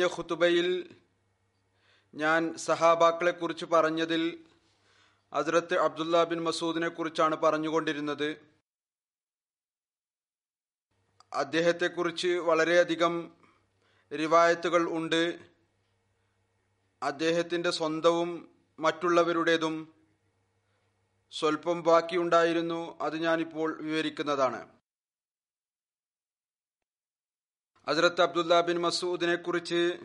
കഴിഞ്ഞ ഖുതുബയിൽ ഞാൻ സഹാബാക്കളെ കുറിച്ച് പറഞ്ഞതിൽ ഹസ്രത്ത് അബ്ദുല്ല ബിൻ മസൂദിനെ കുറിച്ചാണ് പറഞ്ഞുകൊണ്ടിരുന്നത്. അദ്ദേഹത്തെക്കുറിച്ച് വളരെയധികം റിവായത്തുകൾ ഉണ്ട്. അദ്ദേഹത്തിന്റെ സ്വന്തവും മറ്റുള്ളവരുടേതും സ്വല്പം ബാക്കിയുണ്ടായിരുന്നു. അത് ഞാനിപ്പോൾ വിവരിക്കുന്നതാണ്. ഹസ്രത്ത് അബ്ദുല്ല ബിൻ മസൂദിനെ കുറിച്ച്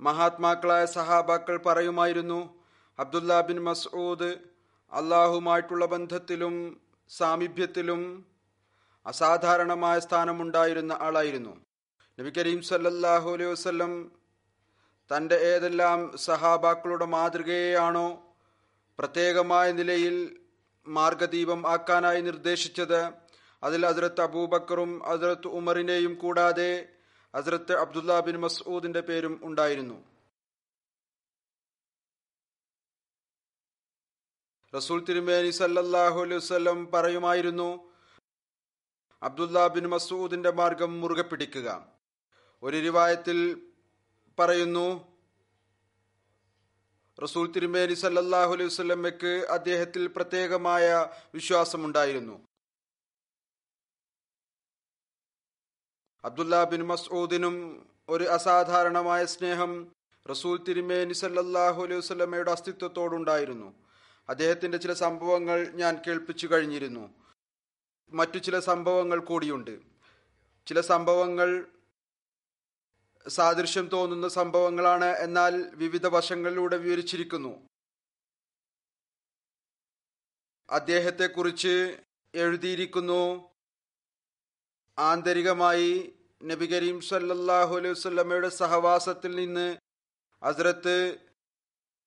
മഹാത്മാക്കളായ സഹാബാക്കൾ പറയുമായിരുന്നു അബ്ദുല്ല ബിൻ മസൂദ് അള്ളാഹുമായിട്ടുള്ള ബന്ധത്തിലും സാമീപ്യത്തിലും അസാധാരണമായ സ്ഥാനമുണ്ടായിരുന്ന ആളായിരുന്നു. നബി കരീം സല്ലല്ലാഹു അലൈഹി വസല്ലം തന്റെ ഏതെല്ലാം സഹാബാക്കളുടെ മാതൃകയെയാണോ പ്രത്യേകമായ നിലയിൽ മാർഗദീപം ആക്കാനായി നിർദ്ദേശിച്ചത് അതിൽ ഹസ്രത്ത് അബൂബക്കറും ഹസ്രത്ത് ഉമറിനെയും കൂടാതെ ഹസ്രത്ത് അബ്ദുല്ല ബിൻ മസൂദിന്റെ പേരും ഉണ്ടായിരുന്നു. റസൂൽ തിരുമേനി സല്ലല്ലാഹു അലൈഹി പറയുമായിരുന്നു അബ്ദുല്ല ബിൻ മസൂദിന്റെ മാർഗം മുറുകെ പിടിക്കുക. ഒരു റിവായത്തിൽ പറയുന്നു റസൂൽ തിരുമേനി സല്ലല്ലാഹു അലൈഹി അദ്ദേഹത്തിൽ പ്രത്യേകമായ വിശ്വാസമുണ്ടായിരുന്നു. അബ്ദുല്ല ബിൻ മസ്ഊദിനും ഒരു അസാധാരണമായ സ്നേഹം റസൂൽ തിരുമേനി സല്ലല്ലാഹു അലൈഹി വസ്ലമയുടെ അസ്തിത്വത്തോടുണ്ടായിരുന്നു. അദ്ദേഹത്തിന്റെ ചില സംഭവങ്ങൾ ഞാൻ കേൾപ്പിച്ചു കഴിഞ്ഞിരുന്നു. മറ്റു ചില സംഭവങ്ങൾ കൂടിയുണ്ട്. ചില സംഭവങ്ങൾ സാദൃശ്യം തോന്നുന്ന സംഭവങ്ങളാണ് എന്നാൽ വിവിധ വശങ്ങളിലൂടെ വിവരിച്ചിരിക്കുന്നു. അദ്ദേഹത്തെക്കുറിച്ച് എഴുതിയിരിക്കുന്നു. ആന്തരികമായി നബി കരീം സല്ലാഹു അലൈഹി വസല്ലമയുടെ സഹവാസത്തിൽ നിന്ന് ഹസ്രത്ത്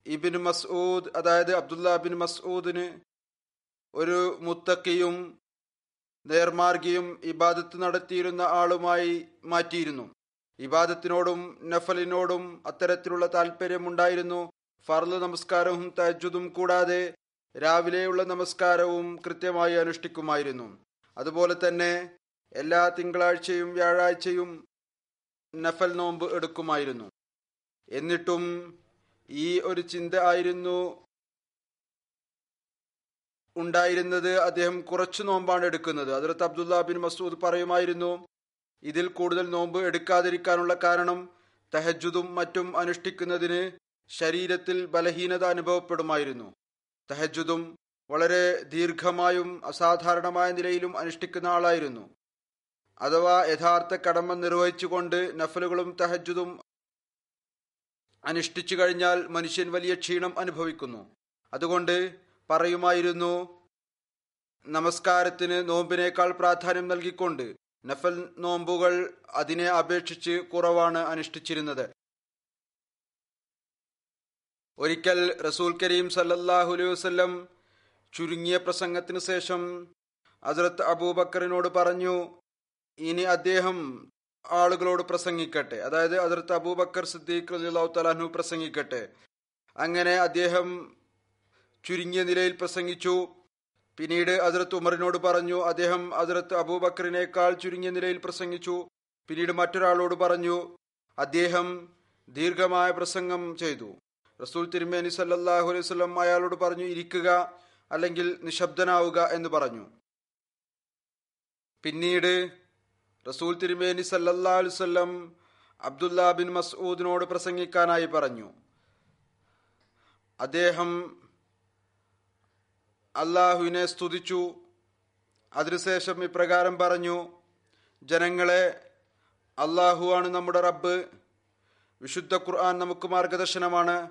ഇബിൻ മസ്ഊദ് അതായത് അബ്ദുല്ല ബിൻ മസ്ഊദിന് ഒരു മുത്തക്കിയും നേർമാർഗിയും ഇബാദത്ത് നടത്തിയിരുന്ന ആളുമായി മാറ്റിയിരുന്നു. ഇബാദത്തിനോടും നഫലിനോടും അത്തരത്തിലുള്ള താല്പര്യമുണ്ടായിരുന്നു ഫർദ് നമസ്കാരവും തജ്ജുദും കൂടാതെ രാവിലെയുള്ള നമസ്കാരവും കൃത്യമായി അനുഷ്ഠിക്കുമായിരുന്നു. അതുപോലെ തന്നെ എല്ലാ തിങ്കളാഴ്ചയും വ്യാഴാഴ്ചയും നഫൽ നോമ്പ് എടുക്കുമായിരുന്നു. എന്നിട്ടും ഈ ഒരു ചിന്ത ആയിരുന്നു ഉണ്ടായിരുന്നത്. അദ്ദേഹം കുറച്ചു നോമ്പാണ് എടുക്കുന്നത്. അതിർത്ത് അബ്ദുല്ല ബിൻ മസൂദ് പറയുമായിരുന്നു ഇതിൽ കൂടുതൽ നോമ്പ് എടുക്കാതിരിക്കാനുള്ള കാരണം തഹജുദും മറ്റും അനുഷ്ഠിക്കുന്നതിന് ശരീരത്തിൽ ബലഹീനത അനുഭവപ്പെടുമായിരുന്നു. തഹജുദും വളരെ ദീർഘമായും അസാധാരണമായ നിലയിലും അനുഷ്ഠിക്കുന്ന ആളായിരുന്നു. അഥവാ യഥാർത്ഥ കടമ നിർവഹിച്ചുകൊണ്ട് നഫലുകളും തഹജുദും അനുഷ്ഠിച്ചു കഴിഞ്ഞാൽ മനുഷ്യൻ വലിയ ക്ഷീണം അനുഭവിക്കുന്നു. അതുകൊണ്ട് പറയുമായിരുന്നു നമസ്കാരത്തിന് നോമ്പിനേക്കാൾ പ്രാധാന്യം നൽകിക്കൊണ്ട് നഫൽ നോമ്പുകൾ അതിനെ അപേക്ഷിച്ച് കുറവാണ് അനുഷ്ഠിച്ചിരുന്നത്. ഒരിക്കൽ റസൂൽ കരീം സല്ലല്ലാഹു അലൈഹി വസല്ലം ചുരുങ്ങിയ പ്രസംഗത്തിന് ശേഷം ഹസ്രത്ത് അബൂബക്കറിനോട് പറഞ്ഞു ഇനി അദ്ദേഹം ആളുകളോട് പ്രസംഗിക്കട്ടെ. അതായത് അതിർത്ത് അബൂബക്കർ സിദ്ദീഖ് റളിയല്ലാഹു തലാഹു പ്രസംഗിക്കട്ടെ. അങ്ങനെ അദ്ദേഹം ചുരുങ്ങിയ നിലയിൽ പ്രസംഗിച്ചു. പിന്നീട് അതിർത്ത് ഉമറിനോട് പറഞ്ഞു അദ്ദേഹം അതിർത്ത് അബൂബക്കറിനേക്കാൾ ചുരുങ്ങിയ നിലയിൽ പ്രസംഗിച്ചു. പിന്നീട് മറ്റൊരാളോട് പറഞ്ഞു അദ്ദേഹം ദീർഘമായ പ്രസംഗം ചെയ്തു. റസൂൽ തിരുമേനി സല്ലാഹു അലൈഹി സ്വലം അയാളോട് പറഞ്ഞു ഇരിക്കുക അല്ലെങ്കിൽ നിശബ്ദനാവുക എന്ന് പറഞ്ഞു. പിന്നീട് റസൂൽ തിരുമേനി വസല്ലം അബ്ദുല്ല ബിൻ മസൂദിനോട് പ്രസംഗിക്കാനായി പറഞ്ഞു. അദ്ദേഹം അള്ളാഹുവിനെ സ്തുതിച്ചു. അതിനുശേഷം ഇപ്രകാരം പറഞ്ഞു ജനങ്ങളെ അള്ളാഹുവാണ് നമ്മുടെ റബ്ബ്. വിശുദ്ധ ഖുർആൻ നമുക്ക് മാർഗദർശനമാണ്.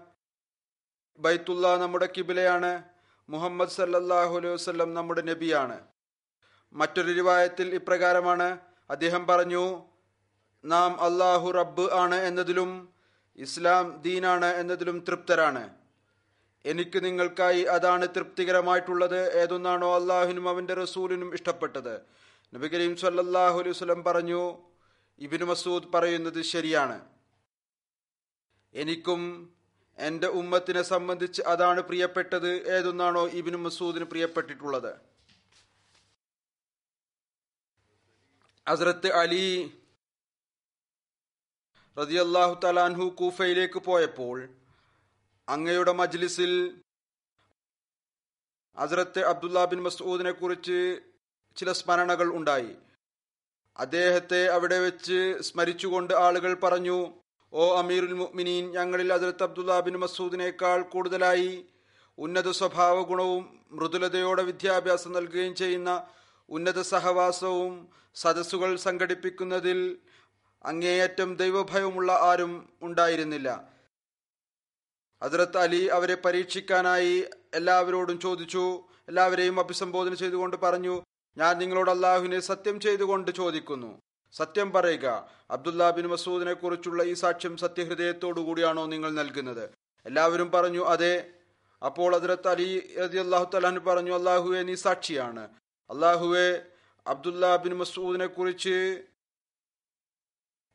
ബൈത്തുള്ള നമ്മുടെ കിബിലയാണ്. മുഹമ്മദ് സല്ലാഹു അലൈഹി വസല്ലം നമ്മുടെ നബിയാണ്. മറ്റൊരു രൂപായത്തിൽ ഇപ്രകാരമാണ് അദ്ദേഹം പറഞ്ഞു നാം അള്ളാഹു റബ്ബ് ആണ് എന്നതിലും ഇസ്ലാം ദീനാണ് എന്നതിലും തൃപ്തരാണ്. എനിക്ക് നിങ്ങൾക്കായി അതാണ് തൃപ്തികരമായിട്ടുള്ളത് ഏതൊന്നാണോ അള്ളാഹുവിനും അവന്റെ റസൂലിനും ഇഷ്ടപ്പെട്ടത്. നബി കരീം സല്ലാഹു അലൈഹി വസല്ലം പറഞ്ഞു ഇബിന് മസൂദ് പറയുന്നത് ശരിയാണ്. എനിക്കും എന്റെ ഉമ്മത്തിനെ സംബന്ധിച്ച് അതാണ് പ്രിയപ്പെട്ടത് ഏതൊന്നാണോ ഇബിന് മസൂദിന് പ്രിയപ്പെട്ടിട്ടുള്ളത്. ഹസ്രത്ത് അലി റതിയല്ലാഹു തലാൻഹു കൂഫയിലേക്ക് പോയപ്പോൾ അങ്ങയുടെ മജ്ലിസിൽ ഹസ്രത്ത് അബ്ദുല്ല ബിൻ മസൂദിനെ കുറിച്ച് ചില സ്മരണകൾ ഉണ്ടായി. അദ്ദേഹത്തെ അവിടെ വെച്ച് സ്മരിച്ചുകൊണ്ട് ആളുകൾ പറഞ്ഞു ഓ അമീറുൽ മുഅ്മിനീൻ ഞങ്ങളിൽ ഹസ്രത്ത് അബ്ദുല്ല ബിൻ മസൂദിനേക്കാൾ കൂടുതലായി ഉന്നത സ്വഭാവ ഗുണവും മൃദുലതയോടെ വിദ്യാഭ്യാസം നൽകുകയും ചെയ്യുന്ന ഉന്നത സഹവാസവും സദസ്സുകൾ സംഘടിപ്പിക്കുന്നതിൽ അങ്ങേയറ്റം ദൈവഭയമുള്ള ആരും ഉണ്ടായിരുന്നില്ല. ഹസ്രത്ത് അലി അവരെ പരീക്ഷിക്കാനായി എല്ലാവരോടും ചോദിച്ചു. എല്ലാവരെയും അഭിസംബോധന ചെയ്തുകൊണ്ട് പറഞ്ഞു ഞാൻ നിങ്ങളോട് അള്ളാഹുവിനെ സത്യം ചെയ്തുകൊണ്ട് ചോദിക്കുന്നു. സത്യം പറയുക അബ്ദുല്ല ബിൻ മസൂദിനെ കുറിച്ചുള്ള ഈ സാക്ഷ്യം സത്യഹൃദയത്തോടു കൂടിയാണോ നിങ്ങൾ നൽകുന്നത്? എല്ലാവരും പറഞ്ഞു അതെ. അപ്പോൾ ഹസ്രത്ത് അലി അലി അള്ളാഹു തലാൻ പറഞ്ഞു അള്ളാഹുവെ നീ സാക്ഷിയാണ്. അള്ളാഹുവെ അബ്ദുല്ല ബിൻ മസൂദിനെ കുറിച്ച്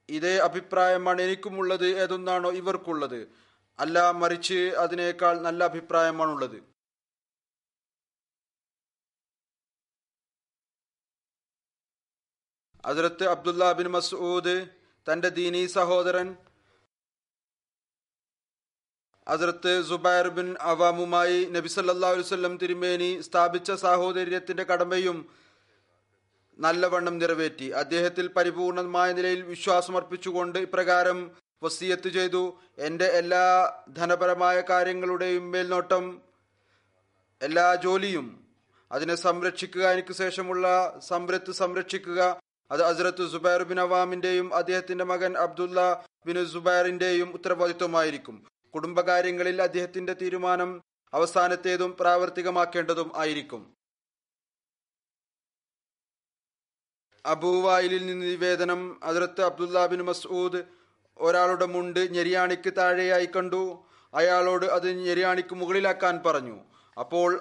ഇതേ അഭിപ്രായമാണ് എനിക്കുമുള്ളത് ഏതൊന്നാണോ ഇവർക്കുള്ളത്. അല്ല മറിച്ച് അതിനേക്കാൾ നല്ല അഭിപ്രായമാണുള്ളത്. അതിർത്ത് അബ്ദുല്ല ബിൻ മസൂദ് തന്റെ ദീനീ സഹോദരൻ അതിർത്ത് സുബൈർ ബിൻ അവാമുമായി നബി സല്ലല്ലാഹു അലൈഹി വസല്ലം തിരുമേനി സ്ഥാപിച്ച സാഹോദര്യത്തിന്റെ കടമയും നല്ലവണ്ണം നിറവേറ്റി. അദ്ദേഹത്തിൽ പരിപൂർണമായ നിലയിൽ വിശ്വാസമർപ്പിച്ചുകൊണ്ട് ഇപ്രകാരം വസീയത്ത് ചെയ്തു. എന്റെ എല്ലാ ധനപരമായ കാര്യങ്ങളുടെയും മേൽനോട്ടം എല്ലാ ജോലിയും അതിനെ സംരക്ഷിക്കുക എനിക്ക് ശേഷമുള്ള സമ്പത്ത് സംരക്ഷിക്കുക. അത് അസരത്ത് സുബൈർ ബിൻ അവാമിന്റെയും അദ്ദേഹത്തിന്റെ മകൻ അബ്ദുല്ല ബിൻ സുബൈറിന്റെയും ഉത്തരവാദിത്വമായിരിക്കും. കുടുംബകാര്യങ്ങളിൽ അദ്ദേഹത്തിന്റെ തീരുമാനം അവസാനത്തേതും പ്രാവർത്തികമാക്കേണ്ടതും ആയിരിക്കും. അബൂവായിലിൽ നിന്ന് നിവേദനം അതിർത്ത് അബ്ദുല്ല ബിൻ മസൂദ് ഒരാളുടെ മുണ്ട് ഞെരിയാണിക്ക് താഴെയായി കണ്ടു. അയാളോട് അത് ഞെരിയാണിക്ക് മുകളിലാക്കാൻ പറഞ്ഞു. അപ്പോൾ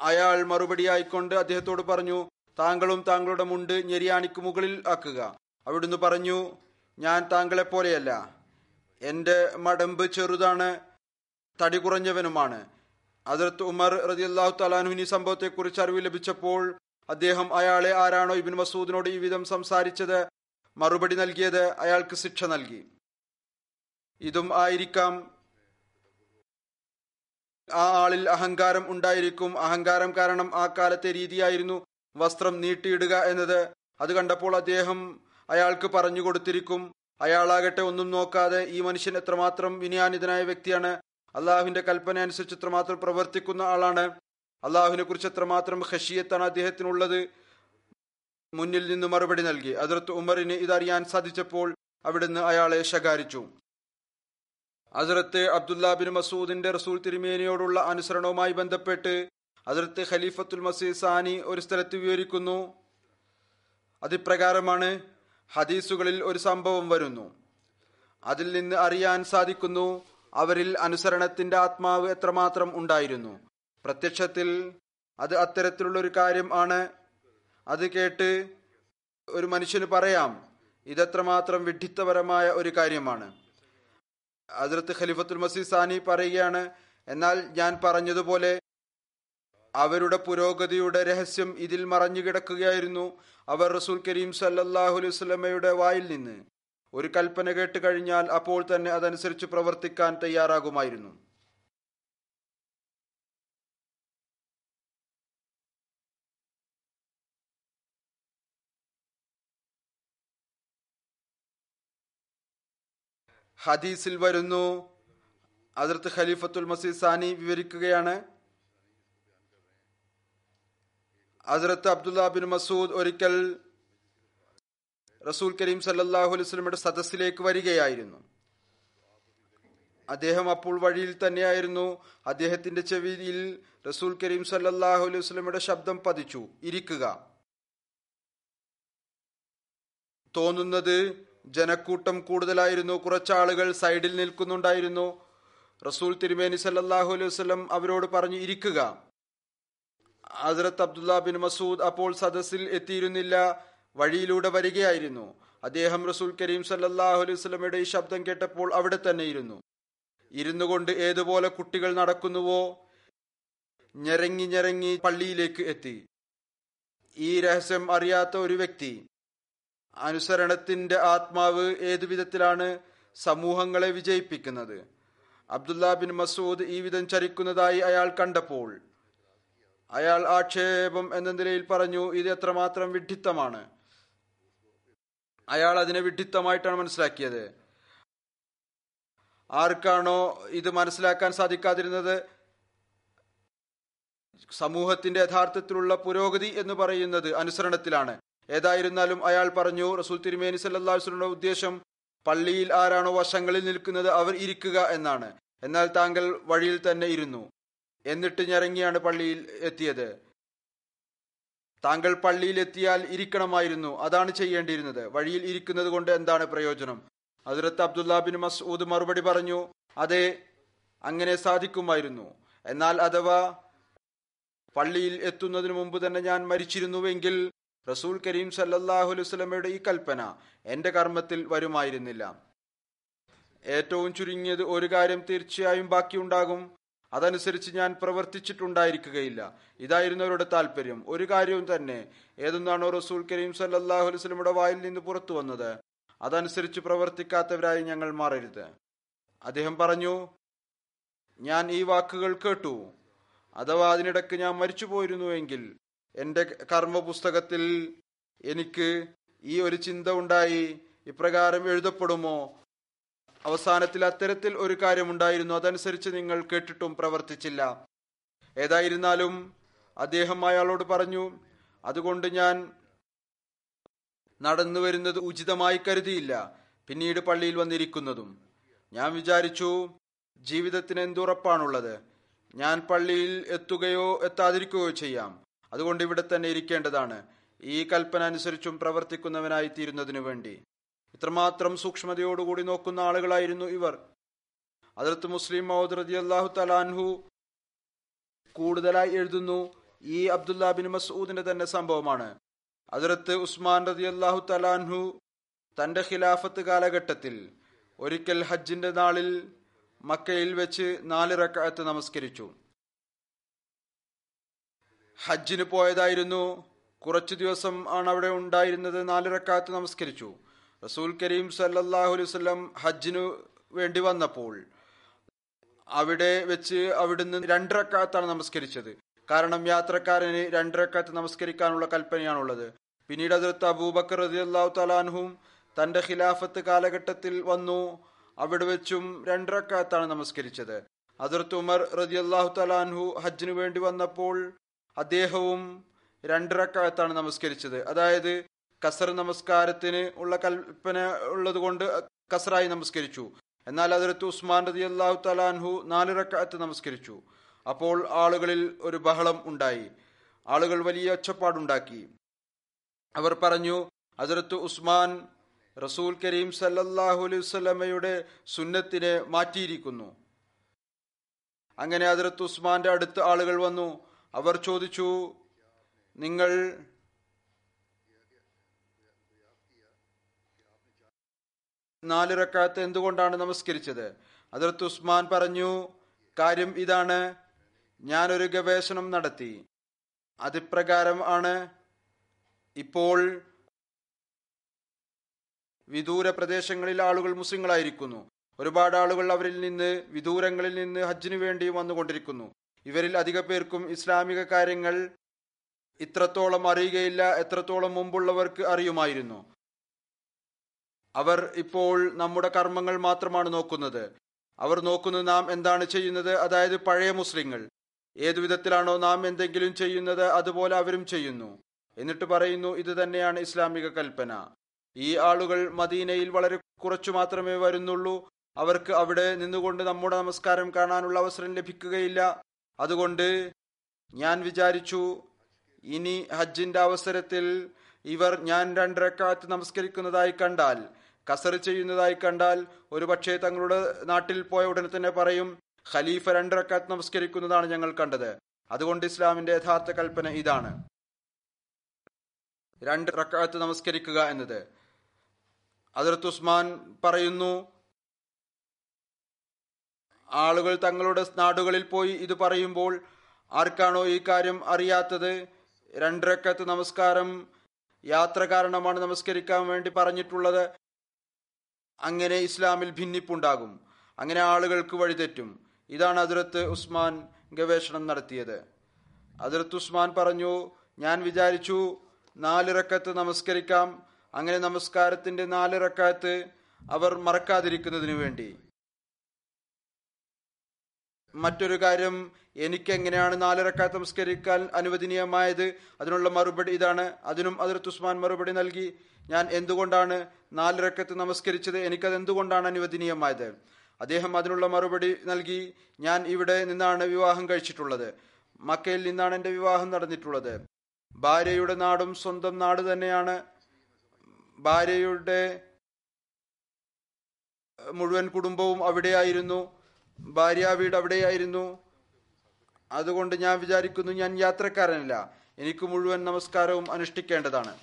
അയാൾ മറുപടി മറുപടിയായിക്കൊണ്ട് അദ്ദേഹത്തോട് പറഞ്ഞു താങ്കളും താങ്കളുടെ മുണ്ട് ഞെരിയാണിക്ക് മുകളിൽ ആക്കുക. അവിടുന്ന് പറഞ്ഞു ഞാൻ താങ്കളെ പോലെയല്ല എന്റെ മടമ്പ് ചെറുതാണ് തടി കുറഞ്ഞവനുമാണ്. അതിർത്ത് ഉമർ റതി റതിയല്ലാഹു തലാനുവിനി സംഭവത്തെക്കുറിച്ച് അറിവ് ലഭിച്ചപ്പോൾ അദ്ദേഹം അയാളെ ആരാണോ ഇബിൻ മസൂദിനോട് ഈ വിധം സംസാരിച്ചത് മറുപടി നൽകിയത് അയാൾക്ക് ശിക്ഷ നൽകി. ഇതും ആയിരിക്കാം. ആ ആളിൽ അഹങ്കാരം ഉണ്ടായിരിക്കും. അഹങ്കാരം കാരണം ആ കാലത്തെ രീതിയായിരുന്നു വസ്ത്രം നീട്ടിയിടുക എന്നത്. അത് കണ്ടപ്പോൾ അദ്ദേഹം അയാൾക്ക് പറഞ്ഞു കൊടുത്തിരിക്കും അയാളാകട്ടെ ഒന്നും നോക്കാതെ ഈ മനുഷ്യൻ എത്രമാത്രം വിനയാനിതനായ വ്യക്തിയാണ്. അള്ളാഹുവിന്റെ കൽപ്പന അനുസരിച്ച് എത്രമാത്രം പ്രവർത്തിക്കുന്ന ആളാണ്. അള്ളാഹുവിനെ കുറിച്ച് എത്രമാത്രം ഹഷിയത്താണ് അദ്ദേഹത്തിനുള്ളത്. മുന്നിൽ നിന്ന് മറുപടി നൽകി. അതിർത്ത് ഉമറിന് ഇതറിയാൻ സാധിച്ചപ്പോൾ അവിടുന്ന് അയാളെ ശകാരിച്ചു. അതിർത്ത് അബ്ദുല്ലാ ബിൻ മസൂദിന്റെ റസൂൽ തിരുമേനിയോടുള്ള അനുസരണവുമായി ബന്ധപ്പെട്ട് അതിർത്ത് ഖലീഫത്തുൽ മസീദ് സാനി ഒരു സ്ഥലത്ത് വിവരിക്കുന്നു. അതിപ്രകാരമാണ് ഹദീസുകളിൽ ഒരു സംഭവം വരുന്നു. അതിൽ നിന്ന് അറിയാൻ സാധിക്കുന്നു അവരിൽ അനുസരണത്തിന്റെ ആത്മാവ് എത്രമാത്രം ഉണ്ടായിരുന്നു. പ്രത്യക്ഷത്തിൽ അത് അത്തരത്തിലുള്ള ഒരു കാര്യം ആണ്. അത് കേട്ട് ഒരു മനുഷ്യന് പറയാം ഇതെത്രമാത്രം വിഡ്ഢിത്തപരമായ ഒരു കാര്യമാണ്. അതിർത്ത് ഖലിഫത്തുൽ മസീദ് സാനി പറയുകയാണ് എന്നാൽ ഞാൻ പറഞ്ഞതുപോലെ അവരുടെ പുരോഗതിയുടെ രഹസ്യം ഇതിൽ മറഞ്ഞു കിടക്കുകയായിരുന്നു അവർ റസൂൽ കരീം സല്ലല്ലാഹു അലൈഹി വായിൽ നിന്ന് ഒരു കൽപ്പന കേട്ട് കഴിഞ്ഞാൽ അപ്പോൾ തന്നെ അതനുസരിച്ച് പ്രവർത്തിക്കാൻ തയ്യാറാകുമായിരുന്നു. ഹദീസിൽ വരുന്നു അതിർത്ത് ഖലീഫത്തുൽ മസീദ് സാനി വിവരിക്കുകയാണ് ഹസ്രത്ത് അബ്ദുല്ല ബിൻ മസൂദ് ഒരിക്കൽ റസൂൽ കരീം സല്ലാഹു അലൈഹി വസല്ലമയുടെ സദസ്സിലേക്ക് വരികയായിരുന്നു. അദ്ദേഹം അപ്പോൾ വഴിയിൽ തന്നെയായിരുന്നു. അദ്ദേഹത്തിന്റെ ചെവിയിൽ റസൂൽ കരീം സല്ലാഹു അലൈഹി വസ്ലമിയുടെ ശബ്ദം പതിച്ചു. ഇരിക്കുക. തോന്നുന്നത് ജനക്കൂട്ടം കൂടുതലായിരുന്നു. കുറച്ചാളുകൾ സൈഡിൽ നിൽക്കുന്നുണ്ടായിരുന്നു. റസൂൽ തിരുമേനി സല്ലാഹു അലൈഹി വസല്ലം അവരോട് പറഞ്ഞു ഇരിക്കുക. ഹസ്രത്ത് അബ്ദുല്ല ബിൻ മസൂദ് അപ്പോൾ സദസ്സിൽ എത്തിയിരുന്നില്ല വഴിയിലൂടെ വരികയായിരുന്നു. അദ്ദേഹം റസൂൽ കരീം സല്ലല്ലാഹു അലൈഹി വസല്ലമയുടെ ഈ ശബ്ദം കേട്ടപ്പോൾ അവിടെ തന്നെ ഇരുന്നു. ഇരുന്നു കൊണ്ട് ഏതുപോലെ കുട്ടികൾ നടക്കുന്നുവോ? ഞരങ്ങി ഞരങ്ങി പള്ളിയിലേക്ക് എത്തി. ഈ രഹസ്യം അറിയാത്ത ഒരു വ്യക്തി അനുസരണത്തിന്റെ ആത്മാവ് ഏതു വിധത്തിലാണ് സമൂഹങ്ങളെ വിജയിപ്പിക്കുന്നത്? അബ്ദുല്ല ബിൻ മസൂദ് ഈ വിധം ചരിക്കുന്നതായി അയാൾ കണ്ടപ്പോൾ അയാൾ ആക്ഷേപം എന്ന നിലയിൽ പറഞ്ഞു ഇത് എത്രമാത്രം വിഡ്ഢിത്തമാണ്? അയാൾ അതിനെ വിഡ്ഢിത്തമായിട്ടാണ് മനസ്സിലാക്കിയത്. ആർക്കാണോ ഇത് മനസ്സിലാക്കാൻ സാധിക്കാതിരുന്നത്? സമൂഹത്തിന്റെ യഥാർത്ഥത്തിലുള്ള പുരോഗതി എന്ന് പറയുന്നത് അനുസരണത്തിലാണ്. ഏതായിരുന്നാലും അയാൾ പറഞ്ഞു റസൂൽ തിരുമേനി സല്ലാസ്ലുടെ ഉദ്ദേശം പള്ളിയിൽ ആരാണോ വശങ്ങളിൽ നിൽക്കുന്നത് അവർ ഇരിക്കുക എന്നാണ്. എന്നാൽ താങ്കൾ വഴിയിൽ തന്നെ ഇരുന്നു. എന്നിട്ട് ഞെറങ്ങിയാണ് പള്ളിയിൽ എത്തിയത്. താങ്കൾ പള്ളിയിൽ എത്തിയാൽ ഇരിക്കണമായിരുന്നു. അതാണ് ചെയ്യേണ്ടിയിരുന്നത്. വഴിയിൽ ഇരിക്കുന്നത് കൊണ്ട് എന്താണ് പ്രയോജനം? അതിർത്ത് അബ്ദുല്ല ബിൻ മസ്ഊദ് മറുപടി പറഞ്ഞു അതെ അങ്ങനെ സാധിക്കുമായിരുന്നു. എന്നാൽ അഥവാ പള്ളിയിൽ എത്തുന്നതിന് മുമ്പ് തന്നെ ഞാൻ മരിച്ചിരുന്നുവെങ്കിൽ റസൂൽ കരീം സല്ലല്ലാഹു അലൈഹി വസല്ലമയുടെ ഈ കൽപ്പന എന്റെ കർമ്മത്തിൽ വരുമായിരുന്നില്ല. ഏറ്റവും ചുരുങ്ങിയത് ഒരു കാര്യം തീർച്ചയായും ബാക്കിയുണ്ടാകും. അതനുസരിച്ച് ഞാൻ പ്രവർത്തിച്ചിട്ടുണ്ടായിരിക്കുകയില്ല. ഇതായിരുന്നു അവരുടെ താല്പര്യം ഒരു കാര്യവും തന്നെ ഏതൊന്നാണോ റസൂൽ കരീം സല്ലല്ലാഹു അലൈഹി വസല്ലമയുടെ വായിൽ നിന്ന് പുറത്തു വന്നത്. അതനുസരിച്ച് പ്രവർത്തിക്കാത്തവരായി ഞങ്ങൾ മാറരുത്. അദ്ദേഹം പറഞ്ഞു ഞാൻ ഈ വാക്കുകൾ കേട്ടു. അഥവാ അതിനിടക്ക് ഞാൻ മരിച്ചു പോയിരുന്നുവെങ്കിൽ എന്റെ കർമ്മപുസ്തകത്തിൽ എനിക്ക് ഈ ഒരു ചിന്ത ഉണ്ടായി. ഇപ്രകാരം എഴുതപ്പെടുമോ? അവസാനത്തിൽ അത്തരത്തിൽ ഒരു കാര്യമുണ്ടായിരുന്നു. അതനുസരിച്ച് നിങ്ങൾ കേട്ടിട്ടും പ്രവർത്തിച്ചില്ല. ഏതായിരുന്നാലും അദ്ദേഹം അയാളോട് പറഞ്ഞു അതുകൊണ്ട് ഞാൻ നടന്നു വരുന്നത് ഉചിതമായി കരുതിയില്ല. പിന്നീട് പള്ളിയിൽ വന്നിരിക്കുന്നതും. ഞാൻ വിചാരിച്ചു ജീവിതത്തിന് എന്തുറപ്പാണുള്ളത്. ഞാൻ പള്ളിയിൽ എത്തുകയോ എത്താതിരിക്കുകയോ ചെയ്യാം. അതുകൊണ്ട് ഇവിടെ തന്നെ ഇരിക്കേണ്ടതാണ്. ഈ കൽപ്പന അനുസരിച്ചും പ്രവർത്തിക്കുന്നവനായി തീരുന്നതിനു വേണ്ടി. ഇത്രമാത്രം സൂക്ഷ്മതയോടുകൂടി നോക്കുന്ന ആളുകളായിരുന്നു ഇവർ. അതിർത്ത് മുസ്ലിം മൗദ് റതി അള്ളാഹു തലാൻഹു കൂടുതലായി എഴുതുന്നു ഈ അബ്ദുല്ല ബിൻ മസൂദിന്റെ തന്നെ സംഭവമാണ്. അതിർത്ത് ഉസ്മാൻ റതി അള്ളാഹു തലാൻഹു തന്റെ ഖിലാഫത്ത് കാലഘട്ടത്തിൽ ഒരിക്കൽ ഹജ്ജിന്റെ നാളിൽ മക്കയിൽ വെച്ച് നാല് റക്കായത്ത് നമസ്കരിച്ചു. ഹജ്ജിന് പോയതായിരുന്നു കുറച്ചു ദിവസം ആണ് അവിടെ ഉണ്ടായിരുന്നത് നാല് റക്കായത്ത് നമസ്കരിച്ചു. റസൂൽ കരീം സല്ലല്ലാഹു അലൈഹി ഹജ്ജിനു വേണ്ടി വന്നപ്പോൾ അവിടെ വെച്ച് അവിടുന്ന് രണ്ട് റക്കാത്താണ് നമസ്കരിച്ചത്. കാരണം യാത്രക്കാരന് രണ്ട് റക്കാത്ത് നമസ്കരിക്കാനുള്ള കൽപ്പനയാണുള്ളത്. പിന്നീട് അതിർത്ത് അബൂബക്കർ റതി അള്ളാഹു തലാൻഹും തന്റെ ഖിലാഫത്ത് കാലഘട്ടത്തിൽ വന്നു. അവിടെ വെച്ചും രണ്ട് റക്കാത്താണ് നമസ്കരിച്ചത്. അതിർത്ത് ഉമർ റതി അള്ളാഹു തലാൻഹു ഹജ്ജിനു വേണ്ടി വന്നപ്പോൾ അദ്ദേഹവും രണ്ട് റക്കാത്താണ് നമസ്കരിച്ചത്. അതായത് കസർ നമസ്കാരത്തിന് ഉള്ള കൽപ്പന ഉള്ളത് കൊണ്ട് കസറായി നമസ്കരിച്ചു. എന്നാൽ അതിർത്ത് ഉസ്മാൻ റതി അള്ളാഹു തലാൻഹു നാല് നമസ്കരിച്ചു. അപ്പോൾ ആളുകളിൽ ഒരു ബഹളം ഉണ്ടായി. ആളുകൾ വലിയ ഒച്ചപ്പാടുണ്ടാക്കി. അവർ പറഞ്ഞു അതിർത്ത് ഉസ്മാൻ റസൂൽ കരീം സല്ലല്ലാഹു അലൈഹി വസല്ലമയുടെ സുന്നത്തിനെ മാറ്റിയിരിക്കുന്നു. അങ്ങനെ അതിർത്ത് ഉസ്മാന്റെ അടുത്ത് ആളുകൾ വന്നു. അവർ ചോദിച്ചു നിങ്ങൾ നാല് റക്കാത്ത് എന്തുകൊണ്ടാണ് നമസ്കരിച്ചത്? അതിർത്ത് ഉസ്മാൻ പറഞ്ഞു കാര്യം ഇതാണ്. ഞാനൊരു ഗവേഷണം നടത്തി. അതിപ്രകാരം ആണ് ഇപ്പോൾ വിദൂര പ്രദേശങ്ങളിൽ ആളുകൾ മുസ്ലിങ്ങളായിരിക്കുന്നു. ഒരുപാട് ആളുകൾ അവരിൽ നിന്ന് വിദൂരങ്ങളിൽ നിന്ന് ഹജ്ജിനു വേണ്ടി വന്നുകൊണ്ടിരിക്കുന്നു. ഇവരിൽ അധിക പേർക്കും ഇസ്ലാമിക കാര്യങ്ങൾ ഇത്രത്തോളം അറിയുകയില്ല എത്രത്തോളം മുമ്പുള്ളവർക്ക് അറിയുമായിരുന്നു. അവർ ഇപ്പോൾ നമ്മുടെ കർമ്മങ്ങൾ മാത്രമാണ് നോക്കുന്നത്. അവർ നോക്കുന്നത് നാം എന്താണ് ചെയ്യുന്നത്? അതായത് പഴയ മുസ്ലിങ്ങൾ. ഏതു വിധത്തിലാണോ നാം എന്തെങ്കിലും ചെയ്യുന്നത് അതുപോലെ അവരും ചെയ്യുന്നു. എന്നിട്ട് പറയുന്നു ഇത് തന്നെയാണ് ഇസ്ലാമിക കൽപ്പന. ഈ ആളുകൾ മദീനയിൽ വളരെ കുറച്ചു മാത്രമേ വരുന്നുള്ളൂ. അവർക്ക് അവിടെ നിന്നുകൊണ്ട് നമ്മുടെ നമസ്കാരം കാണാനുള്ള അവസരം ലഭിക്കുകയില്ല. അതുകൊണ്ട് ഞാൻ വിചാരിച്ചു ഇനി ഹജ്ജിന്റെ അവസരത്തിൽ ഇവർ ഞാൻ രണ്ടരക്കാത്ത് നമസ്കരിക്കുന്നതായി കണ്ടാൽ കസർ ചെയ്യുന്നതായി കണ്ടാൽ ഒരു പക്ഷേ തങ്ങളുടെ നാട്ടിൽ പോയ ഉടനെ തന്നെ പറയും ഖലീഫ രണ്ടിറക്കാത്ത് നമസ്കരിക്കുന്നതാണ് ഞങ്ങൾ കണ്ടത്. അതുകൊണ്ട് ഇസ്ലാമിന്റെ യഥാർത്ഥ കൽപ്പന ഇതാണ്. രണ്ട് റക്കാത്ത് നമസ്കരിക്കുക എന്നത്. അതിർത്ത് ഉസ്മാൻ പറയുന്നു ആളുകൾ തങ്ങളുടെ നാടുകളിൽ പോയി ഇത് പറയുമ്പോൾ ആർക്കാണോ ഈ കാര്യം അറിയാത്തത്? രണ്ടിറക്കത്ത് നമസ്കാരം യാത്ര കാരണമാണ് നമസ്കരിക്കാൻ വേണ്ടി പറഞ്ഞിട്ടുള്ളത്. അങ്ങനെ ഇസ്ലാമിൽ ഭിന്നിപ്പുണ്ടാകും. അങ്ങനെ ആളുകൾക്ക് വഴിതെറ്റും ഇതാണ് അതിർത്ത് ഉസ്മാൻ ഗവേഷണം നടത്തിയത്. അതിർത്ത് ഉസ്മാൻ പറഞ്ഞു ഞാൻ വിചാരിച്ചു നാലിറക്കത്ത് നമസ്കരിക്കാം. അങ്ങനെ നമസ്കാരത്തിന്റെ നാലിറക്കത്ത് അവർ മറക്കാതിരിക്കുന്നതിനു വേണ്ടി. മറ്റൊരു കാര്യം എനിക്ക് എങ്ങനെയാണ് നാലരക്കാത്ത നമസ്കരിക്കാൻ അനുവദനീയമായത്? അതിനുള്ള മറുപടി ഇതാണ്. അതിനും അതിർത്ത് ഉസ്മാൻ മറുപടി നൽകി. ഞാൻ എന്തുകൊണ്ടാണ് നാലരക്കത്ത് നമസ്കരിച്ചത്? എനിക്കത് എന്തുകൊണ്ടാണ് അനുവദനീയമായത്? അദ്ദേഹം അതിനുള്ള മറുപടി നൽകി. ഞാൻ ഇവിടെ നിന്നാണ് വിവാഹം കഴിച്ചിട്ടുള്ളത്. മക്കയിൽ നിന്നാണ് എന്റെ വിവാഹം നടന്നിട്ടുള്ളത്. ഭാര്യയുടെ നാടും സ്വന്തം നാട് തന്നെയാണ്. ഭാര്യയുടെ മുഴുവൻ കുടുംബവും അവിടെയായിരുന്നു. ഭാര്യ വീട് അവിടെയായിരുന്നു. അതുകൊണ്ട് ഞാൻ വിചാരിക്കുന്നു ഞാൻ യാത്രക്കാരനല്ല. എനിക്ക് മുഴുവൻ നമസ്കാരവും അനുഷ്ഠിക്കേണ്ടതാണ്.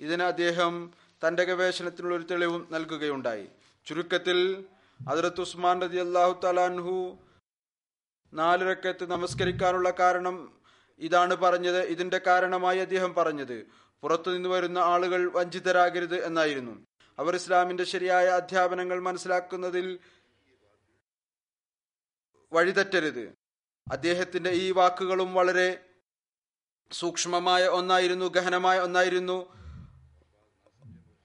ഇതിന് അദ്ദേഹം തന്റെ ഗവേഷണത്തിനുള്ള ഒരു തെളിവും നൽകുകയുണ്ടായി. ചുരുക്കത്തിൽ അതിർത്ത് ഉസ്മാൻ റതി അള്ളാഹു തലാൻഹു നാലിരക്കത്ത് നമസ്കരിക്കാനുള്ള കാരണം ഇതാണ് പറഞ്ഞത് ഇതിന്റെ കാരണമായി അദ്ദേഹം പറഞ്ഞത്. പുറത്തു നിന്ന് വരുന്ന ആളുകൾ വഞ്ചിതരാകരുത് എന്നായിരുന്നു. അവർ ഇസ്ലാമിന്റെ ശരിയായ അധ്യാപനങ്ങൾ മനസ്സിലാക്കുന്നതിൽ വഴിതെറ്റരുത്. അദ്ദേഹത്തിന്റെ ഈ വാക്കുകളും വളരെ സൂക്ഷ്മമായ ഒന്നായിരുന്നു ഗഹനമായ ഒന്നായിരുന്നു.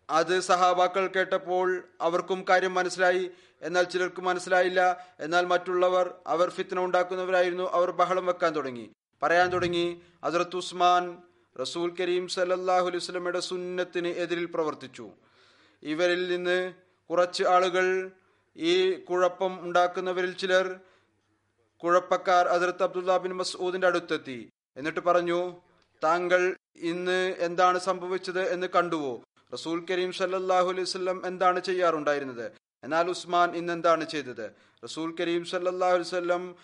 അത് സഹാബാക്കൾ കേട്ടപ്പോൾ അവർക്കും കാര്യം മനസ്സിലായി. എന്നാൽ ചിലർക്ക് മനസ്സിലായില്ല. എന്നാൽ മറ്റുള്ളവർ അവർ ഫിത്ന ഉണ്ടാക്കുന്നവരായിരുന്നു. അവർ ബഹളം വെക്കാൻ തുടങ്ങി. പറയാൻ തുടങ്ങി അസറത്ത് ഉസ്മാൻ റസൂൽ കരീം സലല്ലാഹു അലൈഹി സുന്നത്തിന് എതിരിൽ പ്രവർത്തിച്ചു. ഇവരിൽ നിന്ന് കുറച്ച് ആളുകൾ ഈ കുഴപ്പം ഉണ്ടാക്കുന്നവരിൽ ചിലർ കുഴപ്പക്കാർ അതിർത്ത് അബ്ദുല്ല ബിൻ മസൂദിന്റെ അടുത്തെത്തി. എന്നിട്ട് പറഞ്ഞു താങ്കൾ ഇന്ന് എന്താണ് സംഭവിച്ചത് എന്ന് കണ്ടുവോ? റസൂൽ കരീം സല്ലാഹു അലൈഹി വല്ലം എന്താണ് ചെയ്യാറുണ്ടായിരുന്നത്? എന്നാൽ ഉസ്മാൻ ഇന്ന് എന്താണ് ചെയ്തത്? റസൂൽ കരീം സല്ലാഹു അലൈഹി വല്ലം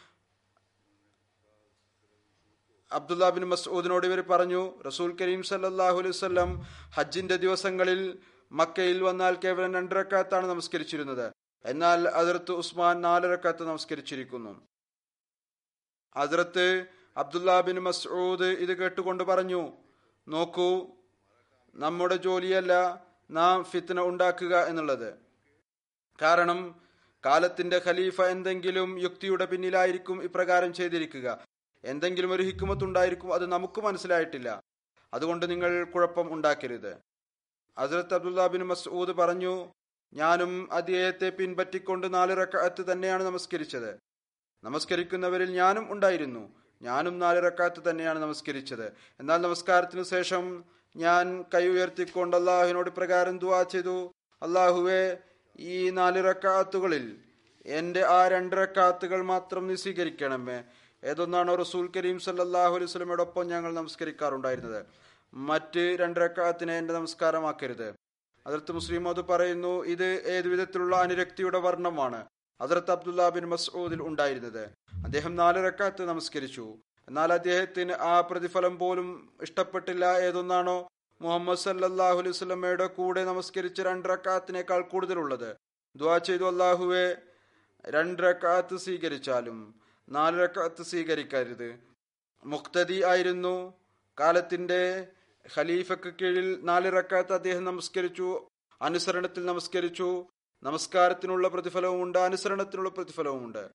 അബ്ദുല്ല ബിൻ മസൂദിനോട് ഇവർ പറഞ്ഞു റസൂൽ കരീം സല്ലാഹു അലൈഹി വല്ലം ഹജ്ജിന്റെ ദിവസങ്ങളിൽ മക്കയിൽ വന്നാൽ കേവലം രണ്ടരക്കാത്താണ് നമസ്കരിച്ചിരുന്നത്. എന്നാൽ അതിർത്ത് ഉസ്മാൻ നാലരക്കാത്ത് നമസ്കരിച്ചിരിക്കുന്നു. അതിർത്ത് അബ്ദുല്ലാ ബിൻ മസൂദ് ഇത് കേട്ടുകൊണ്ട് പറഞ്ഞു നോക്കൂ നമ്മുടെ ജോലിയല്ല നാം ഫിത്ന ഉണ്ടാക്കുക എന്നുള്ളത്. കാരണം കാലത്തിന്റെ ഖലീഫ എന്തെങ്കിലും യുക്തിയുടെ പിന്നിലായിരിക്കും ഇപ്രകാരം ചെയ്തിരിക്കുക. എന്തെങ്കിലും ഒരു ഹിക്കുമത്തുണ്ടായിരിക്കും അത് നമുക്ക് മനസ്സിലായിട്ടില്ല. അതുകൊണ്ട് നിങ്ങൾ കുഴപ്പം ഉണ്ടാക്കരുത്. ഹസരത്ത് അബ്ദുല്ലാ ബിൻ മസൂദ് പറഞ്ഞു ഞാനും അദ്ദേഹത്തെ പിൻപറ്റിക്കൊണ്ട് നാല് റക്കാത്ത് തന്നെയാണ് നമസ്കരിച്ചത്. നമസ്കരിക്കുന്നവരിൽ ഞാനും ഉണ്ടായിരുന്നു. ഞാനും നാല് റക്കാത്ത് തന്നെയാണ് നമസ്കരിച്ചത്. എന്നാൽ നമസ്കാരത്തിനു ശേഷം ഞാൻ കൈ ഉയർത്തിക്കൊണ്ട് അള്ളാഹുവിനോട് പ്രകാരം ദുവാ ചെയ്തു. അള്ളാഹുവെ ഈ നാലിറക്കാത്തുകളിൽ എന്റെ ആ രണ്ടിറക്കാത്തുകൾ മാത്രം നീ സ്വീകരിക്കണമേ. ഏതൊന്നാണോ റസൂൽ കരീം സല്ലാഹു അലൈഹി സ്വലമയോടൊപ്പം ഞങ്ങൾ നമസ്കരിക്കാറുണ്ടായിരുന്നത്. മറ്റ് രണ്ടിറക്കാത്തിനെ എന്റെ നമസ്കാരമാക്കരുത്. അതിർത്ത് മുസ്ലിം അത് പറയുന്നു ഇത് ഏതു വിധത്തിലുള്ള അനുരക്തിയുടെ വർണമാണ്? അതിർത്ത് അബ്ദുല്ല ബിൻ മസൂദിൽ ഉണ്ടായിരുന്നത്. അദ്ദേഹം നാല് റക്കാത്ത് നമസ്കരിച്ചു. എന്നാൽ അദ്ദേഹത്തിന് ആ പ്രതിഫലം പോലും ഇഷ്ടപ്പെട്ടില്ല ഏതൊന്നാണോ മുഹമ്മദ് സല്ലല്ലാഹു അലൈഹി കൂടെ നമസ്കരിച്ച രണ്ട് റക്കാത്തിനേക്കാൾ കൂടുതലുള്ളത്. ദുവാ ചെയ്തു അള്ളാഹുവെ രണ്ട് റക്കാത്ത് സ്വീകരിച്ചാലും നാല് റക്കാത്ത് സ്വീകരിക്കരുത്. മുക്തദി ആയിരുന്നു. കാലത്തിന്റെ ഖലീഫക്ക് കീഴിൽ നാല് റക്കാത്ത് അദ്ദേഹം നമസ്കരിച്ചു അനുസരണത്തിൽ നമസ്കരിച്ചു. നമസ്കാരത്തിനുള്ള പ്രതിഫലവുമുണ്ട് അനുസരണത്തിനുള്ള പ്രതിഫലവുമുണ്ട്.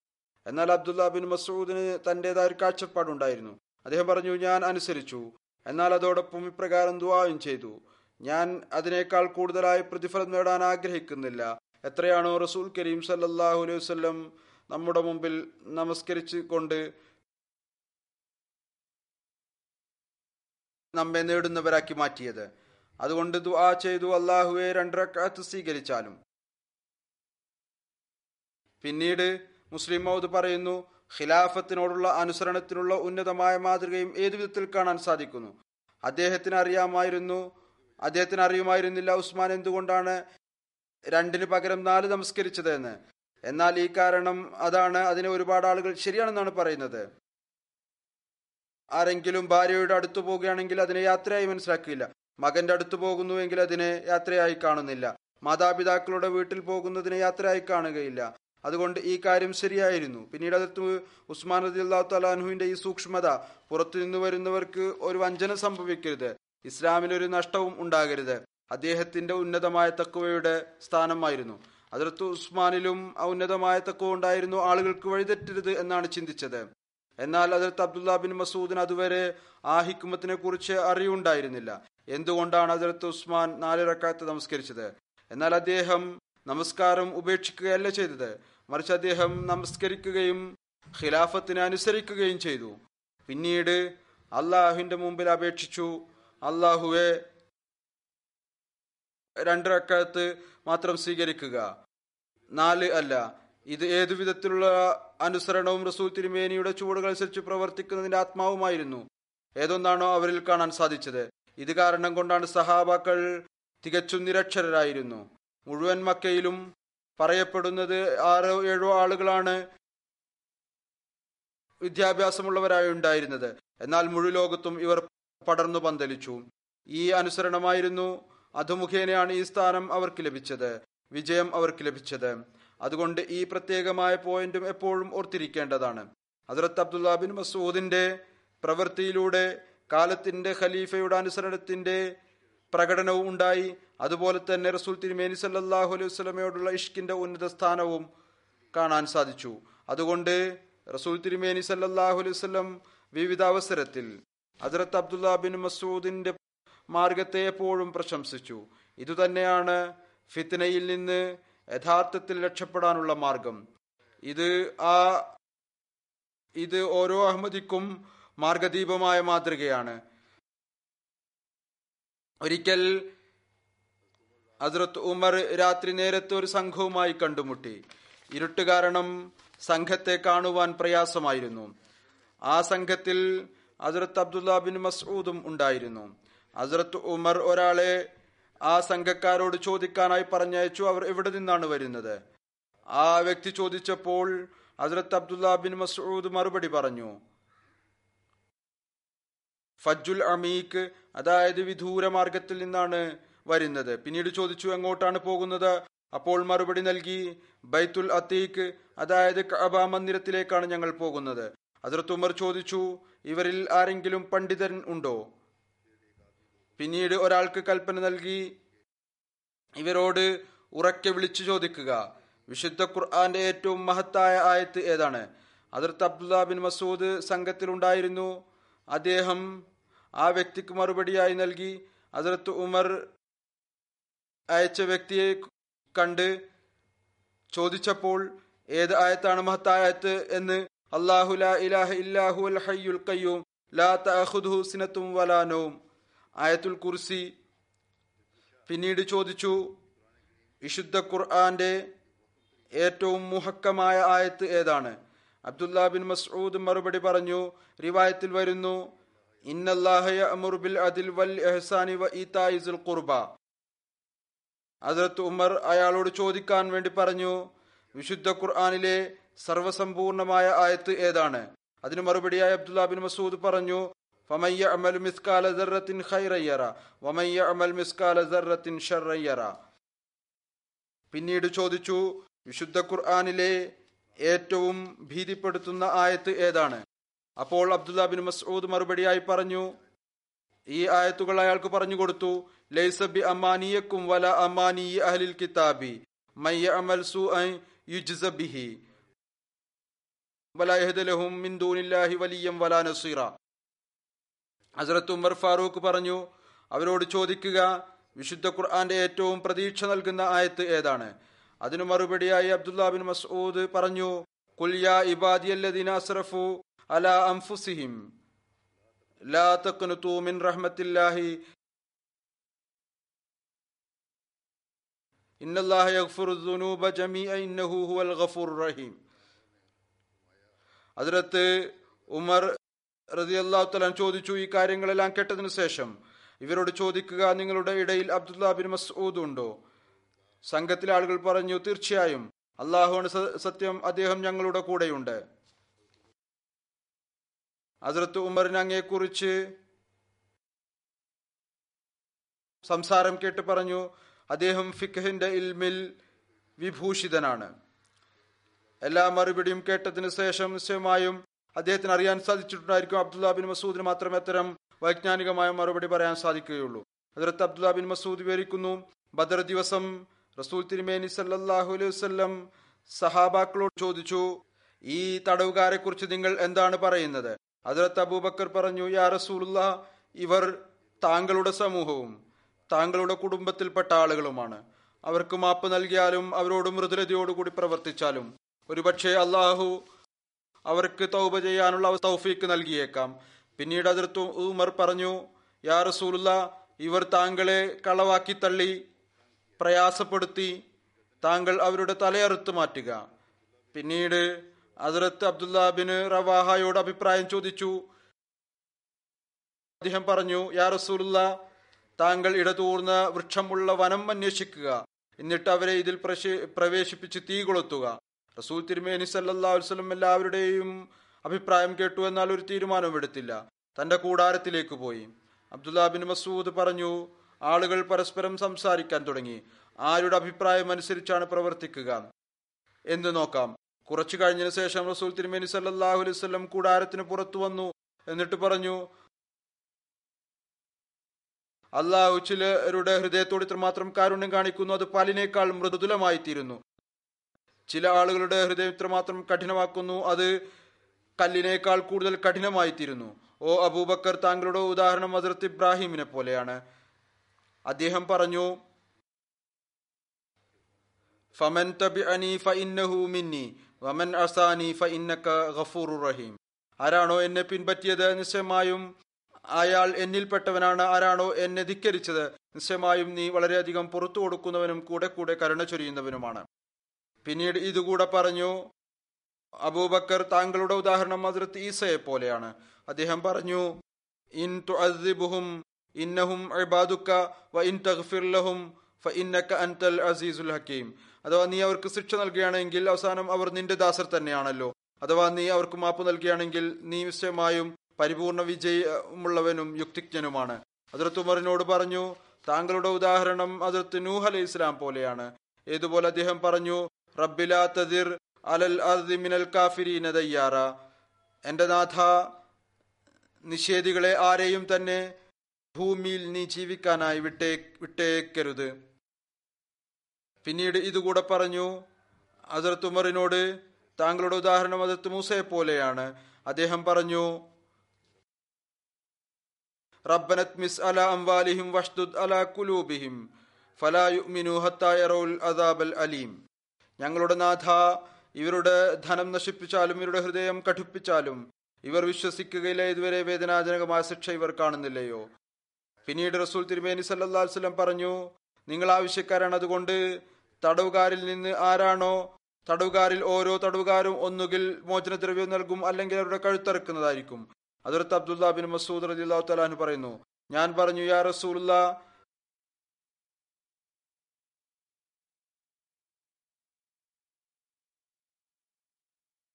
എന്നാൽ അബ്ദുല്ല ബിൻ മസൂദിന് തന്റേതായ ഒരു കാഴ്ചപ്പാടുണ്ടായിരുന്നു. അദ്ദേഹം പറഞ്ഞു ഞാൻ അനുസരിച്ചു. എന്നാൽ അതോടൊപ്പം ഇപ്രകാരം ദുവായും ചെയ്തു. ഞാൻ അതിനേക്കാൾ കൂടുതലായി പ്രതിഫലം നേടാൻ ആഗ്രഹിക്കുന്നില്ല. എത്രയാണോ റസൂൽ കരീം സല്ലാഹു അലൈഹി വസല്ലം നമ്മുടെ മുമ്പിൽ നമസ്കരിച്ച് കൊണ്ട് നമ്മെ നേടുന്നവരാക്കി മാറ്റിയത്. അതുകൊണ്ട് ദുആ ചെയ്തു അള്ളാഹുവെ രണ്ടരക്കാത്ത് സ്വീകരിച്ചാലും പിന്നീട് മുസ്ലിം മൗദ് പറയുന്നു ഖിലാഫത്തിനോടുള്ള അനുസരണത്തിനുള്ള ഉന്നതമായ മാതൃകയും ഏതു വിധത്തിൽ കാണാൻ സാധിക്കുന്നു? അദ്ദേഹത്തിന് അറിയാമായിരുന്നു അദ്ദേഹത്തിന് അറിയുമായിരുന്നില്ല ഉസ്മാൻ എന്തുകൊണ്ടാണ് രണ്ടിന് പകരം നാല് നമസ്കരിച്ചത് എന്ന്. എന്നാൽ ഈ കാരണം അതാണ് അതിന് ഒരുപാട് ആളുകൾ ശരിയാണെന്നാണ് പറയുന്നത്. ആരെങ്കിലും ഭാര്യയുടെ അടുത്തു പോവുകയാണെങ്കിൽ അതിനെ യാത്രയായി മനസ്സിലാക്കില്ല മകന്റെ അടുത്ത് പോകുന്നുവെങ്കിൽ അതിനെ യാത്രയായി കാണുന്നില്ല. മാതാപിതാക്കളുടെ വീട്ടിൽ പോകുന്നതിനെ യാത്രയായി കാണുകയില്ല. അതുകൊണ്ട് ഈ കാര്യം ശരിയായിരുന്നു. പിന്നീട് അതിർത്ത് ഉസ്മാൻ റതി അള്ളാഹു തലാൻഹുവിന്റെ ഈ സൂക്ഷ്മത പുറത്തുനിന്ന് വരുന്നവർക്ക് ഒരു വഞ്ചന സംഭവിക്കരുത്. ഇസ്ലാമിൽ ഒരു നഷ്ടവും ഉണ്ടാകരുത്. അദ്ദേഹത്തിന്റെ ഉന്നതമായ തക്കുവയുടെ സ്ഥാനമായിരുന്നു. അതിർത്ത് ഉസ്മാനിലും ഉന്നതമായ തക്കുവ ഉണ്ടായിരുന്നു. ആളുകൾക്ക് വഴിതെറ്റരുത് എന്നാണ് ചിന്തിച്ചത്. എന്നാൽ അതിർത്ത് അബ്ദുല്ല ബിൻ മസൂദിന് അതുവരെ ആ ഹിക്മത്തിനെ കുറിച്ച് അറിവുണ്ടായിരുന്നില്ല. എന്തുകൊണ്ടാണ് അതിർത്ത് ഉസ്മാൻ നാല് റക്കാത്ത് നമസ്കരിച്ചത്? എന്നാൽ അദ്ദേഹം നമസ്കാരം ഉപേക്ഷിക്കുകയല്ല ചെയ്തത്. മറിച്ച് അദ്ദേഹം നമസ്കരിക്കുകയും ഖിലാഫത്തിനെ അനുസരിക്കുകയും ചെയ്തു. പിന്നീട് അള്ളാഹുവിന്റെ മുമ്പിൽ അപേക്ഷിച്ചു. അള്ളാഹുവെ രണ്ട് റക്കാത്ത് മാത്രം സ്വീകരിക്കുക. നാല് അല്ല ഇത് ഏതു വിധത്തിലുള്ള അനുസരണവും റസൂൽ തിരുമേനിയുടെ ചുവടുകൾ അനുസരിച്ച് പ്രവർത്തിക്കുന്നതിന്റെ ആത്മാവുമായിരുന്നു. ഏതൊന്നാണോ അവരിൽ കാണാൻ സാധിച്ചത്. ഇത് കാരണം കൊണ്ടാണ് സഹാബാക്കൾ തികച്ചും നിരക്ഷരരായിരുന്നു. മുഴുവൻ മക്കയിലും പറയപ്പെടുന്നത് ആറോ ഏഴോ ആളുകളാണ് വിദ്യാഭ്യാസമുള്ളവരായി ഉണ്ടായിരുന്നത് എന്നാൽ മുഴു ലോകത്തും ഇവർ പടർന്നു പന്തലിച്ചു. ഈ അനുസരണമായിരുന്നു അത് മുഖേനയാണ് ഈ സ്ഥാനം അവർക്ക് ലഭിച്ചത് വിജയം അവർക്ക് ലഭിച്ചത്. അതുകൊണ്ട് ഈ പ്രത്യേകമായ പോയിന്റും എപ്പോഴും ഓർത്തിരിക്കേണ്ടതാണ്. ഹസരത്ത് അബ്ദുല്ല ബിൻ മസൂദിന്റെ പ്രവൃത്തിയിലൂടെ കാലത്തിന്റെ ഖലീഫയുടെ അനുസരണത്തിന്റെ പ്രകടനവും ഉണ്ടായി. അതുപോലെ തന്നെ റസൂൽ തിരുമേനി സല്ലാഹു അലൈഹി വസ്ലമയോടുള്ള ഇഷ്കിന്റെ ഉന്നത സ്ഥാനവും കാണാൻ സാധിച്ചു. അതുകൊണ്ട് റസൂൽ തിരുമേനി സല്ലാഹു അലൈഹി വസ്ലം വിവിധ അവസരത്തിൽ ഹസരത്ത് അബ്ദുല്ല ബിൻ മസൂദിന്റെ മാർഗത്തെ എപ്പോഴും പ്രശംസിച്ചു. ഇതുതന്നെയാണ് ഫിത്നയിൽ നിന്ന് യഥാർത്ഥത്തിൽ രക്ഷപ്പെടാനുള്ള മാർഗം. ഇത് ആ ഇത് ഓരോ അഹമ്മദിക്കും മാർഗദീപമായ മാതൃകയാണ്. ഒരിക്കൽ ഹസ്രത്ത് ഉമർ രാത്രി നേരത്തെ ഒരു സംഘവുമായി കണ്ടുമുട്ടി. ഇരുട്ട് കാരണം സംഘത്തെ കാണുവാൻ പ്രയാസമായിരുന്നു. ആ സംഘത്തിൽ ഹസ്രത്ത് അബ്ദുല്ല ബിൻ മസൂദും ഉണ്ടായിരുന്നു. ഹസ്രത്ത് ഉമർ ഒരാളെ ആ സംഘക്കാരോട് ചോദിക്കാനായി പറഞ്ഞയച്ചു അവർ എവിടെ നിന്നാണ് വരുന്നത്? ആ വ്യക്തി ചോദിച്ചപ്പോൾ ഹസ്രത്ത് അബ്ദുല്ല ബിൻ മസൂദ് മറുപടി പറഞ്ഞു ഫജുൽ അമീക്ക് അതായത് വിദൂര മാർഗത്തിൽ നിന്നാണ് വരുന്നത്. പിന്നീട് ചോദിച്ചു എങ്ങോട്ടാണ് പോകുന്നത്? അപ്പോൾ മറുപടി നൽകി ബൈത്തുൽ അത്തീഖ് അതായത് കഅബ മന്ദിരത്തിലേക്കാണ് ഞങ്ങൾ പോകുന്നത്. അതിർത്ത് ഉമർ ചോദിച്ചു ഇവരിൽ ആരെങ്കിലും പണ്ഡിതൻ ഉണ്ടോ? പിന്നീട് ഒരാൾക്ക് കൽപ്പന നൽകി ഇവരോട് ഉറക്കെ വിളിച്ചു ചോദിക്കുക. വിശുദ്ധ ഖുർആന്റെ ഏറ്റവും മഹത്തായ ആയത്ത് ഏതാണ്? അതിർത്ത് അബ്ദുല്ല ബിൻ മസൂദ് സംഘത്തിലുണ്ടായിരുന്നു. അദ്ദേഹം ആ വ്യക്തിക്ക് മറുപടിയായി നൽകി. അതിർത്ത് ഉമർ അയച്ച വ്യക്തിയെ കണ്ട് ചോദിച്ചപ്പോൾ ഏത് ആയത്താണ് മഹത്തായ ആയത്ത് എന്ന് അള്ളാഹു ലാ ഇലാഹ ഇല്ലാഹു അൽ ഹയ്യുൽ ഖയ്യൂം ലാ തഅഖുദുഹു സിനത്തും വലാ നൗം. ആയത്തുൽ കുർസി പിന്നീട് ചോദിച്ചു വിശുദ്ധ ഖുർആന്റെ ഏറ്റവും മുഹക്കമായ ആയത്ത് ഏതാണ്? അബ്ദുല്ലാ ബിൻ മസ്ഊദ് മറുപടി പറഞ്ഞു റിവായത്തിൽ വരുന്നു അസരത്ത് ഉമർ അയാളോട് ചോദിക്കാൻ വേണ്ടി പറഞ്ഞു വിശുദ്ധ ഖുർആാനിലെ സർവസമ്പൂർണമായ ആയത്ത് ഏതാണ്? അതിന് മറുപടിയായി അബ്ദുല്ലാ ബിൻ മസൂദ് പറഞ്ഞു മിസ്കാല മിസ്കാല പിന്നീട് ചോദിച്ചു വിശുദ്ധ ഖുർആാനിലെ ഏറ്റവും ഭീതിപ്പെടുത്തുന്ന ആയത്ത് ഏതാണ്? അപ്പോൾ അബ്ദുല്ല ബിൻ മസൂദ് മറുപടിയായി പറഞ്ഞു ഈ ആയത്തുകൾ അയാൾക്ക് പറഞ്ഞു കൊടുത്തു ലൈസബി അമാനിയക്കും വല അമാനി അഹ്ലിൽ കിതാബി മയ്യ അമൽ സു യുജ്സ ബിഹി വല യഹ്ദലഹും മിൻ ദൂനില്ലാഹി വലിയം വലാ നസീറ. ഹസ്രത്ത് ഉമർ ഫാറൂഖ് പറഞ്ഞു അവരോട് ചോദിക്കുക വിശുദ്ധ ഖുർആന്റെ ഏറ്റവും പ്രതീക്ഷ നൽകുന്ന ആയത്ത് ഏതാണ്? അതിനു മറുപടിയായി അബ്ദുല്ല ബിൻ മസ്ഊദ് പറഞ്ഞു കുൽയാ ഇബാദിയല്ലദീന അസ്റഫു അല അംഫുസിഹിം ലാ തഖ്നതു മിൻ റഹ്മത്തില്ലാഹി ഇന്നല്ലാഹ യഗ്ഫിറു ദുനൂബ ഇന്നഹു ഹുവൽ ഗഫൂർ റഹീം. അതിരത്ത് ഉമർ റതി തആല ചോദിച്ചു ഈ കാര്യങ്ങളെല്ലാം കേട്ടതിനു ശേഷം ഇവരോട് ചോദിക്കുക നിങ്ങളുടെ ഇടയിൽ അബ്ദുല്ല ബിൻ മസ്ഊദ് ഉണ്ടോ? സംഘത്തിലെ ആളുകൾ പറഞ്ഞു തീർച്ചയായും അള്ളാഹുവാണ് സത്യം അദ്ദേഹം ഞങ്ങളുടെ കൂടെയുണ്ട്. അസരത്ത് ഉമറിന് അങ്ങയെക്കുറിച്ച് സംസാരം കേട്ട് പറഞ്ഞു അദ്ദേഹം ഫിഖഹിന്റെ ഇൽമിൽ വിഭൂഷിതനാണ്. എല്ലാ മറുപടിയും കേട്ടതിന് ശേഷം നിശ്ചയമായും അദ്ദേഹത്തിന് അറിയാൻ സാധിച്ചിട്ടുണ്ടായിരിക്കും അബ്ദുല്ല ബിൻ മസൂദിന് മാത്രമേ അത്തരം വൈജ്ഞാനികമായ മറുപടി പറയാൻ സാധിക്കുകയുള്ളൂ. അതിർത്ത് അബ്ദുല്ല ബിൻ മസൂദ് വിവരിക്കുന്നു ബദർ ദിവസം റസൂൽ തിരുമേനി സല്ലാഹു അലൈഹി വസല്ലം സഹാബാക്കളോട് ചോദിച്ചു ഈ തടവുകാരെ കുറിച്ച് നിങ്ങൾ എന്താണ് പറയുന്നത്? അതിലത്ത് അബൂബക്കർ പറഞ്ഞു യാ റസൂലുള്ള ഇവർ താങ്കളുടെ സമൂഹവും താങ്കളുടെ കുടുംബത്തിൽപ്പെട്ട ആളുകളുമാണ്. അവർക്ക് മാപ്പ് നൽകിയാലും അവരോട് മൃദുലതയോടുകൂടി പ്രവർത്തിച്ചാലും ഒരുപക്ഷെ അള്ളാഹു അവർക്ക് തൗബ ചെയ്യാനുള്ള തൗഫീക്ക് നൽകിയേക്കാം. പിന്നീട് അതിർത്ത് ഉമർ പറഞ്ഞു യാ റസൂലുള്ള ഇവർ താങ്കളെ കളവാക്കി തള്ളി പ്രയാസപ്പെടുത്തി താങ്കൾ അവരുടെ തലയറുത്ത് മാറ്റുക. പിന്നീട് അതിർത്ത് അബ്ദുല്ലാബിന് റവാഹയോട് അഭിപ്രായം ചോദിച്ചു. അദ്ദേഹം പറഞ്ഞു യാ റസൂലുള്ള താങ്കൾ ഇടതൂർന്ന വൃക്ഷമുള്ള വനം അന്വേഷിക്കുക. എന്നിട്ട് അവരെ ഇതിൽ പ്രവേശിപ്പിച്ച് തീ കൊളുത്തുക. റസൂൽ തിരുമേനി വസല്ലം എല്ലാവരുടെയും അഭിപ്രായം കേട്ടു എന്നാൽ ഒരു തീരുമാനവും എടുത്തില്ല. തന്റെ കൂടാരത്തിലേക്ക് പോയി. അബ്ദുല്ലാബിൻ മസൂദ് പറഞ്ഞു ആളുകൾ പരസ്പരം സംസാരിക്കാൻ തുടങ്ങി. ആരുടെ അഭിപ്രായം അനുസരിച്ചാണ് പ്രവർത്തിക്കുക എന്ന് നോക്കാം. കുറച്ചു കഴിഞ്ഞതിന് ശേഷം റസൂൽ തിരുമേനി സല്ലല്ലാഹു അലൈഹി വസല്ലം കൂടാരത്തിന് പുറത്തു വന്നു എന്നിട്ട് പറഞ്ഞു അള്ളാഹു ചിലരുടെ ഹൃദയത്തോട് ഇത്രമാത്രം കാരുണ്യം കാണിക്കുന്നു. അത് പലിനേക്കാൾ മൃദുലമായി തീരുന്നു ചില ആളുകളുടെ ഹൃദയം ഇത്രമാത്രം കഠിനമാക്കുന്നു. അത് കല്ലിനേക്കാൾ കൂടുതൽ കഠിനമായി തീരുന്നു ഓ അബൂബക്കർ താങ്കളുടെ ഉദാഹരണം ഹസ്രത്ത് ഇബ്രാഹിമിനെ പോലെയാണ്. അദ്ദേഹം പറഞ്ഞു ഫമൻ തബിഅനി ഫഇന്നഹു മിന്നി വമൻ അസാനി ഫഇന്നക ഗഫൂറു റഹീം. ആരാണോ എന്നെ പിൻപറ്റിയത്? നിശ്ചയമായും അയാൾ എന്നിൽപ്പെട്ടവനാണ്. ആരാണോ എന്നെ ധിക്കരിച്ചത്? നിശ്ചയമായും നീ വളരെയധികം പുറത്തു കൊടുക്കുന്നവനും കൂടെ കൂടെ കരുണ ചൊരിയുന്നവനുമാണ്. പിന്നീട് ഇതുകൂടെ പറഞ്ഞു അബൂബക്കർ താങ്കളുടെ ഉദാഹരണം ഹസ്രത്ത് ഈസയെ പോലെയാണ് അദ്ദേഹം പറഞ്ഞു ഇൻ തുഅദ്ദിബുഹും ഇന്നഹും ഇബാദുക്ക വ ഇൻ തഗ്ഫിർലഹും ഫഇന്നക അൻതൽ അസീസുൽ ഹക്കീം. അഥവാ നീ അവർക്ക് ശിക്ഷ നൽകുകയാണെങ്കിൽ അവസാനം അവർ നിന്റെ ദാസർ തന്നെയാണല്ലോ. അഥവാ നീ അവർക്ക് മാപ്പ് നൽകുകയാണെങ്കിൽ നീ നിശ്ചയമായും പരിപൂർണ വിജയമുള്ളവനും യുക്തിജ്ഞനുമാണ്. അതിർത്ത് ഉമറിനോട് പറഞ്ഞു താങ്കളുടെ ഉദാഹരണം അതിർത്ത് നൂഹ് അലൈഹി ഇസ്ലാം പോലെയാണ്. ഏതുപോലെ അദ്ദേഹം പറഞ്ഞു റബ്ബിലാ തദിർ അലൽ അദിമിനൽ കാഫിരീന ദയ്യാറ. എന്റെ നാഥ നിഷേധികളെ ആരെയും തന്നെ ഭൂമിയിൽ നീ ജീവിക്കാനായി വിട്ടേ വിട്ടേക്കരുത്. പിന്നീട് ഇതുകൂടെ പറഞ്ഞു ഹസരത്ത് ഉമറിനോട് താങ്കളുടെ ഉദാഹരണം ഹസരത്ത് മൂസയെ പോലെയാണ്. അദ്ദേഹം പറഞ്ഞു റബ്ബനത് മിസ് അല അംവാലിഹിം വഷ്ദുദ് അല കുലൂബിഹിം ഫലാ യുഅ്മിനു ഹത്താ യറൗൽ അദാബൽ അലീം. ഞങ്ങളുടെ നാഥ ഇവരുടെ ധനം നശിപ്പിച്ചാലും ഇവരുടെ ഹൃദയം കഠിപ്പിച്ചാലും ഇവർ വിശ്വസിക്കുകയില്ല ഇതുവരെ വേദനാജനകമായ ശിക്ഷ ഇവർ കാണുന്നില്ലയോ? പിന്നീട് റസൂൽ തിരുമേനി അലൈഹി വസല്ലം പറഞ്ഞു നിങ്ങൾ ആവശ്യക്കാരാണ്. അതുകൊണ്ട് തടവുകാരിൽ നിന്ന് ആരാണോ തടവുകാരിൽ ഓരോ തടവുകാരും ഒന്നുകിൽ മോചനദ്രവ്യം നൽകും അല്ലെങ്കിൽ അവരുടെ കഴുത്തറക്കുന്നതായിരിക്കും. അതിർത്ത് അബ്ദുല്ല ബിൻ മസൂദ് റളിയല്ലാഹു അള്ളാഹു പറയുന്നു ഞാൻ പറഞ്ഞു യാ റസൂലുള്ള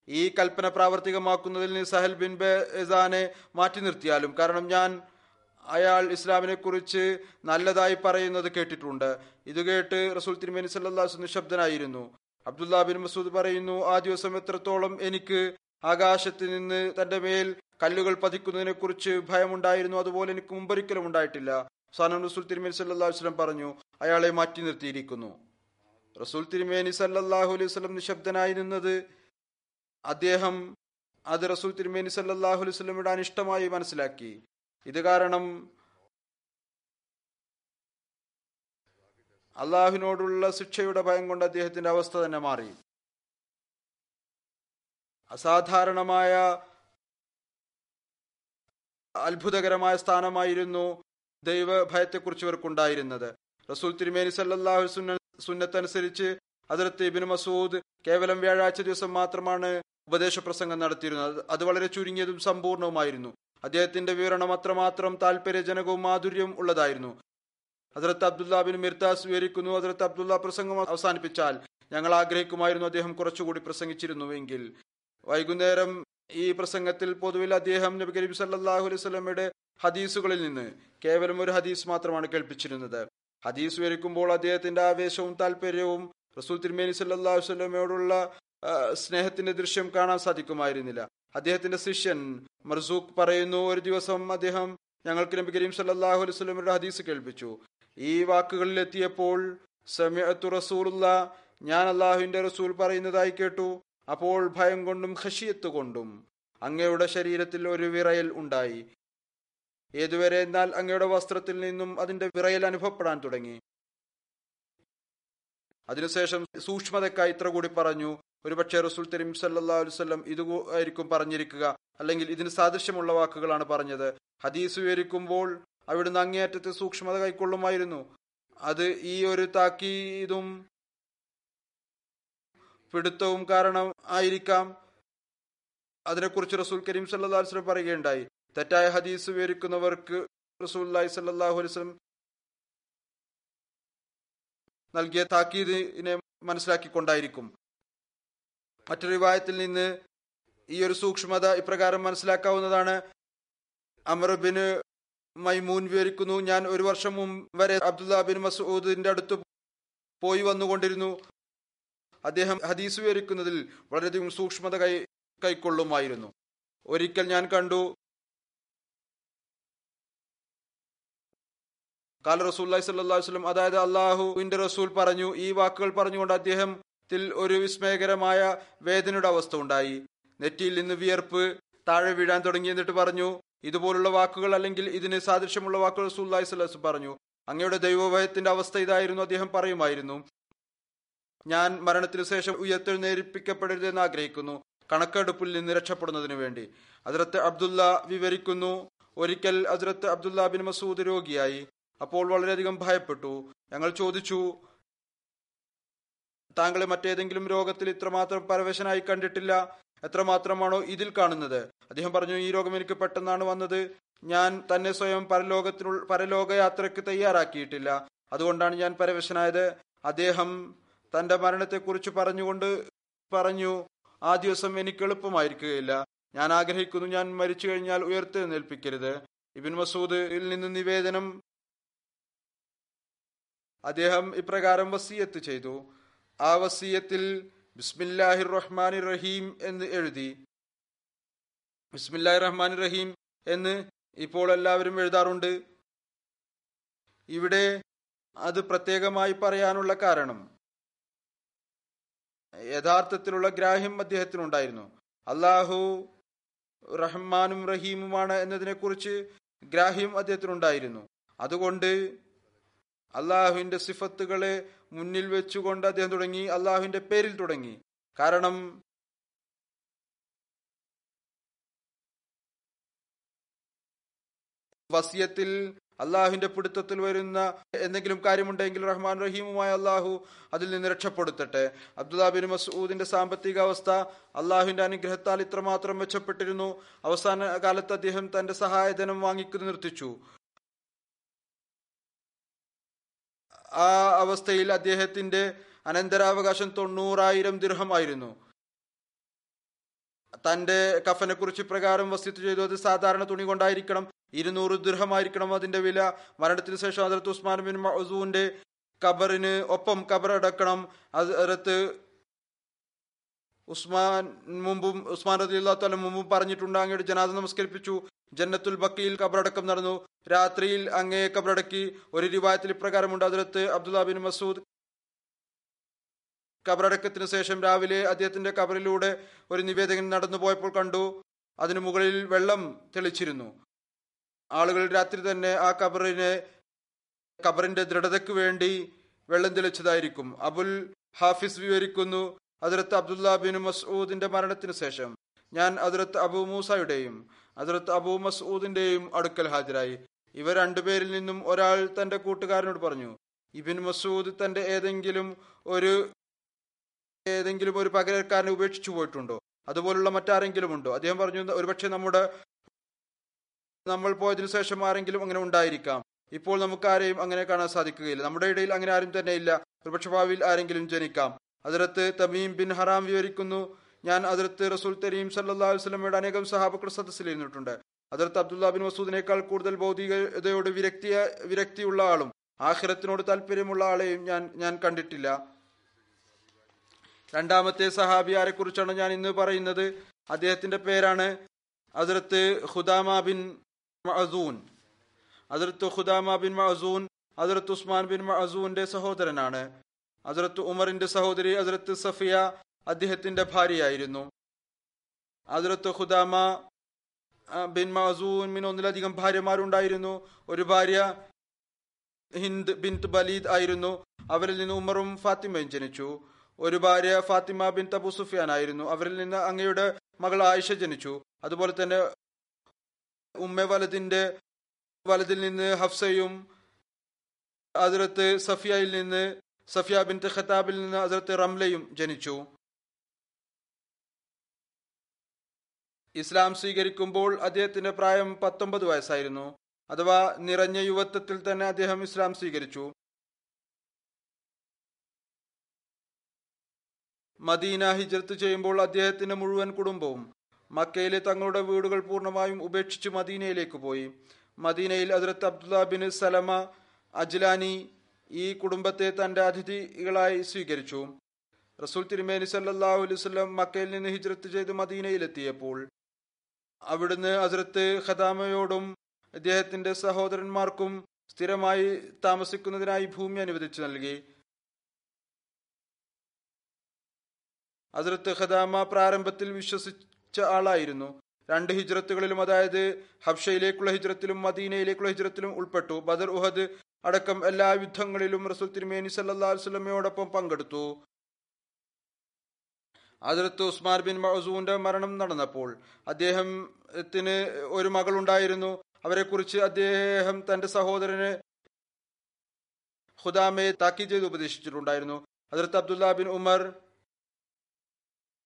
ഈ കൽപ്പന പ്രാവർത്തികമാക്കുന്നതിൽ സഹൽ ബിൻ ബെസാനെ മാറ്റി നിർത്തിയാലും കാരണം ഞാൻ അയാൾ ഇസ്ലാമിനെ കുറിച്ച് നല്ലതായി പറയുന്നത് കേട്ടിട്ടുണ്ട്. ഇത് കേട്ട് റസൂൽ തിരുമേനി സല്ലാസ് നിശബ്ദനായിരുന്നു. അബ്ദുല്ല ബിൻ മസൂദ് പറയുന്നു ആ ദിവസം എത്രത്തോളം എനിക്ക് ആകാശത്ത് നിന്ന് തന്റെ മേൽ കല്ലുകൾ പതിക്കുന്നതിനെ കുറിച്ച് ഭയമുണ്ടായിരുന്നു അതുപോലെ എനിക്ക് മുമ്പൊരിക്കലും ഉണ്ടായിട്ടില്ല. സാനം റസൂൽ തിരുമേനി സല്ലാ വസ്ലം പറഞ്ഞു അയാളെ മാറ്റി നിർത്തിയിരിക്കുന്നു. റസൂൽ തിരുമേനി സല്ലാഹു അലൈഹി വസ്ലം നിശബ്ദനായി നിന്നത് അദ്ദേഹം അത് റസൂൽ തിരുമേനി സല്ലാഹു അലൈഹി വസ്ലമിയുടെ ഇഷ്ടമായി മനസ്സിലാക്കി. ഇത് കാരണം അള്ളാഹുവിനോടുള്ള ശിക്ഷയുടെ ഭയം കൊണ്ട് അദ്ദേഹത്തിന്റെ അവസ്ഥ തന്നെ മാറി. അസാധാരണമായ അത്ഭുതകരമായ സ്ഥാനമായിരുന്നു ദൈവ ഭയത്തെക്കുറിച്ച് ഇവർക്കുണ്ടായിരുന്നത്. റസൂൽ തിരുമേനി സല്ലാഹു സുന്നത്തനുസരിച്ച് അതിർത്ത് ഇബിൻ മസൂദ് കേവലം വ്യാഴാഴ്ച ദിവസം മാത്രമാണ് ഉപദേശ പ്രസംഗം നടത്തിയിരുന്നത്. അത് വളരെ ചുരുങ്ങിയതും സമ്പൂർണവുമായിരുന്നു. അദ്ദേഹത്തിന്റെ വിവരണം അത്രമാത്രം താല്പര്യജനകവും മാധുര്യവും ഉള്ളതായിരുന്നു. ഹസരത്ത് അബ്ദുല്ല ബിൻ മിർത്താസ് വിവരിക്കുന്നു ഹസരത്ത് അബ്ദുല്ല പ്രസംഗം അവസാനിപ്പിച്ചാൽ ഞങ്ങൾ ആഗ്രഹിക്കുമായിരുന്നു അദ്ദേഹം കുറച്ചുകൂടി പ്രസംഗിച്ചിരുന്നുവെങ്കിൽ. വൈകുന്നേരം ഈ പ്രസംഗത്തിൽ പൊതുവിൽ അദ്ദേഹം നബി കരീം സല്ലാഹു അലൈഹി സ്വലമയുടെ ഹദീസുകളിൽ നിന്ന് കേവലം ഒരു ഹദീസ് മാത്രമാണ് കേൾപ്പിച്ചിരുന്നത്. ഹദീസ് വിവരിക്കുമ്പോൾ അദ്ദേഹത്തിന്റെ ആവേശവും താല്പര്യവും റസൂൽ തിരുമേനി സല്ലാഹു സ്വലമയോടുള്ള സ്നേഹത്തിന്റെ ദൃശ്യം കാണാൻ സാധിക്കുമായിരുന്നില്ല. അദ്ദേഹത്തിന്റെ ശിഷ്യൻ മർസൂഖ് പറയുന്നു ഒരു ദിവസം അദ്ദേഹം ഞങ്ങൾക്ക് നബി കരീം സല്ലാഹു അലൈഹി സ്വലമയുടെ ഹദീസ് കേൾപ്പിച്ചു. ഈ വാക്കുകളിൽ എത്തിയപ്പോൾ സമയത്തു റസൂലുള്ള ഞാൻ അള്ളാഹുവിന്റെ റസൂൽ പറയുന്നതായി കേട്ടു. അപ്പോൾ ഭയം കൊണ്ടും ഖഷിയത്ത് കൊണ്ടും അങ്ങയുടെ ശരീരത്തിൽ ഒരു വിറയൽ ഉണ്ടായി. ഏതുവരെ എന്നാൽ അങ്ങയുടെ വസ്ത്രത്തിൽ നിന്നും അതിന്റെ വിറയൽ അനുഭവപ്പെടാൻ തുടങ്ങി. അതിനുശേഷം സൂക്ഷ്മതക്കായി ഇത്ര കൂടി പറഞ്ഞു. ഒരുപക്ഷെ റസൂൽ തരീം സല്ലാ അലുസല്ലം ഇതായിരിക്കും പറഞ്ഞിരിക്കുക. അല്ലെങ്കിൽ ഇതിന് സാദൃശ്യമുള്ള വാക്കുകളാണ് പറഞ്ഞത്. ഹദീസ് വിവരിക്കുമ്പോൾ അവിടുന്ന് അങ്ങേയറ്റത്തെ സൂക്ഷ്മത കൈക്കൊള്ളുമായിരുന്നു. അത് ഈ ഒരു താക്കീതും പിടുത്തവും കാരണം ആയിരിക്കാം. അതിനെക്കുറിച്ച് റസൂൽ കരീം സല്ലാ വസ്ലം പറയുകയുണ്ടായി. തെറ്റായ ഹദീസ് വിവരിക്കുന്നവർക്ക് റസൂൽ സല്ലാഹു അലുസ്ലം നൽകിയ താക്കീദിനെ മനസ്സിലാക്കിക്കൊണ്ടായിരിക്കും. മറ്റൊരു വിവാഹത്തിൽ നിന്ന് ഈ ഒരു സൂക്ഷ്മത ഇപ്രകാരം മനസ്സിലാക്കാവുന്നതാണ്. അമർബിന് മൈമൂൻ വിവരിക്കുന്നു ഞാൻ ഒരു വർഷം മുമ്പ് വരെ അബ്ദുല്ല ബിൻ മസൂദിന്റെ അടുത്ത് പോയി വന്നുകൊണ്ടിരുന്നു. അദ്ദേഹം ഹദീസ് വിവരിക്കുന്നതിൽ വളരെയധികം സൂക്ഷ്മത കൈ കൈക്കൊള്ളുമായിരുന്നു. ഒരിക്കൽ ഞാൻ കണ്ടു. കാല റസൂല്ലി സല്ലാ വസ്ലം അതായത് അള്ളാഹുവിന്റെ റസൂൽ പറഞ്ഞു ഈ വാക്കുകൾ പറഞ്ഞുകൊണ്ട് അദ്ദേഹത്തിൽ ഒരു വിസ്മയകരമായ വേദനയുടെ അവസ്ഥ ഉണ്ടായി. നെറ്റിയിൽ നിന്ന് വിയർപ്പ് താഴെ വീഴാൻ തുടങ്ങി എന്നിട്ട് പറഞ്ഞു ഇതുപോലുള്ള വാക്കുകൾ അല്ലെങ്കിൽ ഇതിന് സാദൃശ്യമുള്ള വാക്കുകൾ സുല്ലായി സലസ് പറഞ്ഞു. അങ്ങയുടെ ദൈവഭയത്തിന്റെ അവസ്ഥ ഇതായിരുന്നു അദ്ദേഹം പറയുമായിരുന്നു. ഞാൻ മരണത്തിനു ശേഷം ഉയർത്തെഴുന്നേൽപ്പിക്കപ്പെടരുതെന്ന് ആഗ്രഹിക്കുന്നു. കണക്കെടുപ്പിൽ നിന്ന് രക്ഷപ്പെടുന്നതിനു വേണ്ടി. അതിർത്ത് അബ്ദുല്ല വിവരിക്കുന്നു ഒരിക്കൽ അതിർത്ത് അബ്ദുല്ല ബിൻ മസൂദ് രോഗിയായി. അപ്പോൾ വളരെയധികം ഭയപ്പെട്ടു. ഞങ്ങൾ ചോദിച്ചു താങ്കളെ മറ്റേതെങ്കിലും രോഗത്തിൽ ഇത്രമാത്രം പരവശനായി കണ്ടിട്ടില്ല എത്രമാത്രമാണോ ഇതിൽ കാണുന്നത്? അദ്ദേഹം പറഞ്ഞു ഈ രോഗം എനിക്ക് പെട്ടെന്നാണ് വന്നത്. ഞാൻ തന്നെ സ്വയം പരലോകത്തിനു പരലോകയാത്രയ്ക്ക് തയ്യാറാക്കിയിട്ടില്ല. അതുകൊണ്ടാണ് ഞാൻ പരവശനായത്. അദ്ദേഹം തന്റെ മരണത്തെക്കുറിച്ച് പറഞ്ഞുകൊണ്ട് പറഞ്ഞു ആ ദിവസം എനിക്ക് എളുപ്പമായിരിക്കുകയില്ല. ഞാൻ ആഗ്രഹിക്കുന്നു ഞാൻ മരിച്ചു കഴിഞ്ഞാൽ ഉയർത്തെഴുന്നേൽപ്പിക്കരുത്. ഇബിൻ മസൂദിൽ നിന്ന് നിവേദനം അദ്ദേഹം ഇപ്രകാരം വസീയത്ത് ചെയ്തു. ആ വസീയത്തിൽ ബിസ്മില്ലാഹിർ റഹ്മാൻ റഹീം എന്ന് എഴുതി. ബിസ്മില്ലാഹിർ റഹ്മാൻ റഹീം എന്ന് ഇപ്പോൾ എല്ലാവരും എഴുതാറുണ്ട്. ഇവിടെ അത് പ്രത്യേകമായി പറയാനുള്ള കാരണം. യഥാർത്ഥത്തിലുള്ള ഗ്രാഹ്യം അദ്ദേഹത്തിനുണ്ടായിരുന്നു. അള്ളാഹു റഹ്മാനും റഹീമുമാണ് എന്നതിനെക്കുറിച്ച് ഗ്രാഹ്യം അദ്ദേഹത്തിനുണ്ടായിരുന്നു. അതുകൊണ്ട് അള്ളാഹുവിന്റെ സിഫത്തുകളെ മുന്നിൽ വെച്ചുകൊണ്ട് അദ്ദേഹം തുടങ്ങി അള്ളാഹുവിന്റെ പേരിൽ തുടങ്ങി. കാരണം വസിയത്തിൽ അള്ളാഹുവിന്റെ പിടുത്തത്തിൽ വരുന്ന എന്തെങ്കിലും കാര്യമുണ്ടെങ്കിൽ റഹ്മാൻ റഹീമുമായ അള്ളാഹു അതിൽ നിന്ന് രക്ഷപ്പെടുത്തട്ടെ. അബ്ദുല്ലാ ബിൻ മസൂദിന്റെ സാമ്പത്തിക അവസ്ഥ അള്ളാഹുവിന്റെ അനുഗ്രഹത്താൽ ഇത്രമാത്രം മെച്ചപ്പെട്ടിരുന്നു. അവസാന കാലത്ത് അദ്ദേഹം തന്റെ സഹായധനം വാങ്ങിക്കുന്നു നിർത്തിച്ചു. ആ അവസ്ഥയിൽ അദ്ദേഹത്തിന്റെ അനന്തരാവകാശം തൊണ്ണൂറായിരം ദീർഘമായിരുന്നു തന്റെ കഫനെ കുറിച്ച് പ്രകാരം വസ്തുത്ത് ചെയ്തു. അത് സാധാരണ തുണി കൊണ്ടായിരിക്കണം. ഇരുന്നൂറ് ദൃഹമായിരിക്കണം അതിന്റെ വില. മരണത്തിന് ശേഷം അതിർത്ത് ഉസ്മാൻ ബിൻ മസൂന്റെ ഖബറിന് ഒപ്പം ഖബറടക്കണം. അതിർത്ത് ഉസ്മാൻ മുമ്പും ഉസ്മാൻ റതി അള്ളാഹു മുമ്പും പറഞ്ഞിട്ടുണ്ട് അങ്ങയുടെ ജനാദ നമസ്കരിപ്പിച്ചു. ജന്നത്തുൽ ബക്കിയിൽ കബറടക്കം നടന്നു. രാത്രിയിൽ അങ്ങയെ കബറടക്കി ഒരു രൂപായത്തിൽ ഇപ്രകാരമുണ്ട് അതിലത്ത് അബ്ദുല്ല ബിൻ മസൂദ്. കബറടക്കത്തിന് ശേഷം രാവിലെ അദ്ദേഹത്തിന്റെ കബറിലൂടെ ഒരു നിവേദകൻ നടന്നു പോയപ്പോൾ കണ്ടു. അതിനു മുകളിൽ വെള്ളം തെളിച്ചിരുന്നു. ആളുകൾ രാത്രി തന്നെ ആ കബറിനെ കബറിന്റെ ദൃഢതയ്ക്ക് വേണ്ടി വെള്ളം തെളിച്ചതായിരിക്കും. അബുൽ ഹാഫിസ് വിവരിക്കുന്നു അതിർത്ത് അബ്ദുല്ല ബിൻ മസൂദിന്റെ മരണത്തിന് ശേഷം ഞാൻ അതിർത്ത് അബു മൂസയുടെയും അതിർത്ത് അബു മസൂദിന്റെയും അടുക്കൽ ഹാജരായി. ഇവർ രണ്ടുപേരിൽ നിന്നും ഒരാൾ തന്റെ കൂട്ടുകാരനോട് പറഞ്ഞു ഇബിൻ മസൂദ് തന്റെ ഏതെങ്കിലും ഒരു ഏതെങ്കിലും ഒരു പകരക്കാരനെ ഉപേക്ഷിച്ചു പോയിട്ടുണ്ടോ? അതുപോലുള്ള മറ്റാരെങ്കിലും ഉണ്ടോ? അദ്ദേഹം പറഞ്ഞു ഒരുപക്ഷെ നമ്മുടെ നമ്മൾ പോയതിനു ശേഷം ആരെങ്കിലും അങ്ങനെ ഉണ്ടായിരിക്കാം. ഇപ്പോൾ നമുക്ക് ആരെയും അങ്ങനെ കാണാൻ സാധിക്കുകയില്ല. നമ്മുടെ ഇടയിൽ അങ്ങനെ ആരും തന്നെ ഇല്ല. ഒരുപക്ഷെ ഭാവിയിൽ ആരെങ്കിലും ജനിക്കാം. അതിർത്ത് തമീം ബിൻ ഹറാം വിവരിക്കുന്നു. ഞാൻ അതിർത്ത് റസൂൽ തരീം സല്ലാ വസ്ലമയുടെ അനേകം സഹാബക്കൾ സദസ്സിലിരുന്നിട്ടുണ്ട് അതിർത്ത് അബ്ദുല്ല ബിൻ മസൂദിനേക്കാൾ കൂടുതൽ ഭൗതികതയോട് വിരക്തിയ വിരക്തിയുള്ള ആളും ആഹിരത്തിനോട് താല്പര്യമുള്ള ആളെയും ഞാൻ ഞാൻ കണ്ടിട്ടില്ല. രണ്ടാമത്തെ സഹാബിയാരെ കുറിച്ചാണ് ഞാൻ ഇന്ന് പറയുന്നത്? അദ്ദേഹത്തിന്റെ പേരാണ് അതിർത്ത് ഹുദാമ ബിൻ മഅസൂൻ. അതിർത്ത് ഹുദാമ ബിൻ മഅസൂൻ അതിർത്ത് ഉസ്മാൻ ബിൻ മഅസൂന്റെ സഹോദരനാണ്. അതിർത്ത് ഉമറിന്റെ സഹോദരി അസറത്ത് സഫിയ അദ്ദേഹത്തിന്റെ ഭാര്യയായിരുന്നു. അസറത്ത് ഖുദാമ ബിൻ മഅസൂൻ ഒന്നിലധികം ഭാര്യമാരുണ്ടായിരുന്നു. ഒരു ഭാര്യ ഹിന്ദ് ബിൻ ബലീദ് ആയിരുന്നു. അവരിൽ നിന്ന് ഉമറും ഫാത്തിമയും ജനിച്ചു. ഒരു ഭാര്യ ഫാത്തിമ ബിൻ തബു സുഫിയാൻ ആയിരുന്നു. അവരിൽ നിന്ന് അങ്ങയുടെ മകൾ ആയിഷ ജനിച്ചു. അതുപോലെ തന്നെ ഉമ്മ വലതിന്റെ വലതിൽ നിന്ന് ഹഫ്സയും അതിർത്ത് സഫിയയിൽ നിന്ന് സഫിയ ബിൻ ഖത്താബിൽ നിന്ന് അതിർത്ത് റംലയും ജനിച്ചു. ഇസ്ലാം സ്വീകരിക്കുമ്പോൾ അദ്ദേഹത്തിന്റെ പ്രായം പത്തൊമ്പത് വയസ്സായിരുന്നു. അഥവാ നിറഞ്ഞ യുവത്വത്തിൽ തന്നെ അദ്ദേഹം ഇസ്ലാം സ്വീകരിച്ചു. മദീന ഹിജ്രത്ത് ചെയ്യുമ്പോൾ അദ്ദേഹത്തിന്റെ മുഴുവൻ കുടുംബവും മക്കയിലെ തങ്ങളുടെ വീടുകൾ പൂർണമായും ഉപേക്ഷിച്ച് മദീനയിലേക്ക് പോയി. മദീനയിൽ അതിർത്ത് അബ്ദുല്ല ബിൻ സലമ അജ്ലാനി ഈ കുടുംബത്തെ തന്റെ അതിഥികളായി സ്വീകരിച്ചു. റസൂൽ തിരുമേനി സല്ലാഹു അലൈവല്ലം മക്കയിൽ നിന്ന് ഹിജ്രത്ത് ചെയ്ത് മദീനയിലെത്തിയപ്പോൾ അവിടുന്ന് ഹസ്രത്ത് ഖദാമയോടും അദ്ദേഹത്തിന്റെ സഹോദരന്മാർക്കും സ്ഥിരമായി താമസിക്കുന്നതിനായി ഭൂമി അനുവദിച്ചു നൽകി. ഹസ്രത്ത് ഖദാമ പ്രാരംഭത്തിൽ വിശ്വസിച്ച ആളായിരുന്നു. രണ്ട് ഹിജ്രത്തുകളിലും അതായത് ഹബ്ഷയിലേക്കുള്ള ഹിജ്രത്തിലും മദീനയിലേക്കുള്ള ഹിജ്രത്തിലും ഉൾപ്പെട്ടു. ബദർ ഉഹദ് അടക്കം എല്ലാ യുദ്ധങ്ങളിലും റസൂൽ തിരുമേനി സല്ലാ വസ്ലമയോടൊപ്പം പങ്കെടുത്തു. അതിർത്ത് ഉസ്മാൻ ബിൻ മസൂന്റെ മരണം നടന്നപ്പോൾ അദ്ദേഹത്തിന് ഒരു മകൾ മകളുണ്ടായിരുന്നു. അവരെക്കുറിച്ച് അദ്ദേഹം തന്റെ സഹോദരന് ഖുദാമയെ താക്കി ചെയ്ത് ഉപദേശിച്ചിട്ടുണ്ടായിരുന്നു. അതിർത്ത് അബ്ദുല്ല ബിൻ ഉമർ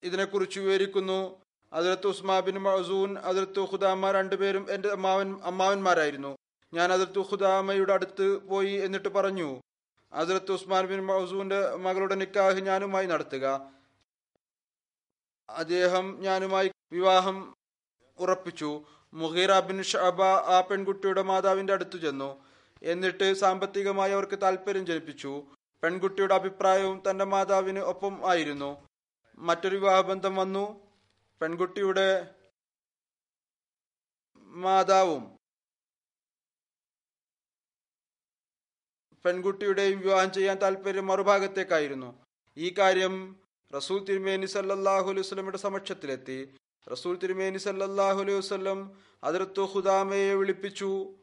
ഇതിനെക്കുറിച്ച് വിവരിക്കുന്നു. അതിർത്ത് ഉസ്മാ ബിൻ മസൂൻ അതിർത്ത് ഖുദാമ രണ്ടുപേരും എന്റെ അമ്മാവൻ അമ്മാവന്മാരായിരുന്നു. ഞാൻ അതിർത്ത് ഖുദാമയുടെ അടുത്ത് പോയി എന്നിട്ട് പറഞ്ഞു അതിർത്ത് ഉസ്മാൻ ബിൻ മൗസൂന്റെ മകളുടെ നിക്കാഹ് ഞാനുമായി നടത്തുക. അദ്ദേഹം ഞാനുമായി വിവാഹം ഉറപ്പിച്ചു. മുഹീറ ബിൻ ഷബ ആ പെൺകുട്ടിയുടെ മാതാവിന്റെ അടുത്ത് ചെന്നു. എന്നിട്ട് സാമ്പത്തികമായി അവർക്ക് താല്പര്യം ജനിപ്പിച്ചു. പെൺകുട്ടിയുടെ അഭിപ്രായവും തന്റെ മാതാവിന് ഒപ്പം ആയിരുന്നു. മറ്റൊരു വിവാഹബന്ധം വന്നു. പെൺകുട്ടിയുടെ മാതാവും പെൺകുട്ടിയുടെയും വിവാഹം ചെയ്യാൻ താല്പര്യം മറുഭാഗത്തേക്കായിരുന്നു. ഈ കാര്യം റസൂൽ തിരുമേനി സല്ലാഹു അലൈഹി വസ്ലമിയുടെ സമക്ഷത്തിലെത്തി. റസൂൽ തിരുമേനി സല്ലാഹു അലൈഹി വസ്ലം അതിർത്തു ഖുദാമയെ വിളിപ്പിച്ചു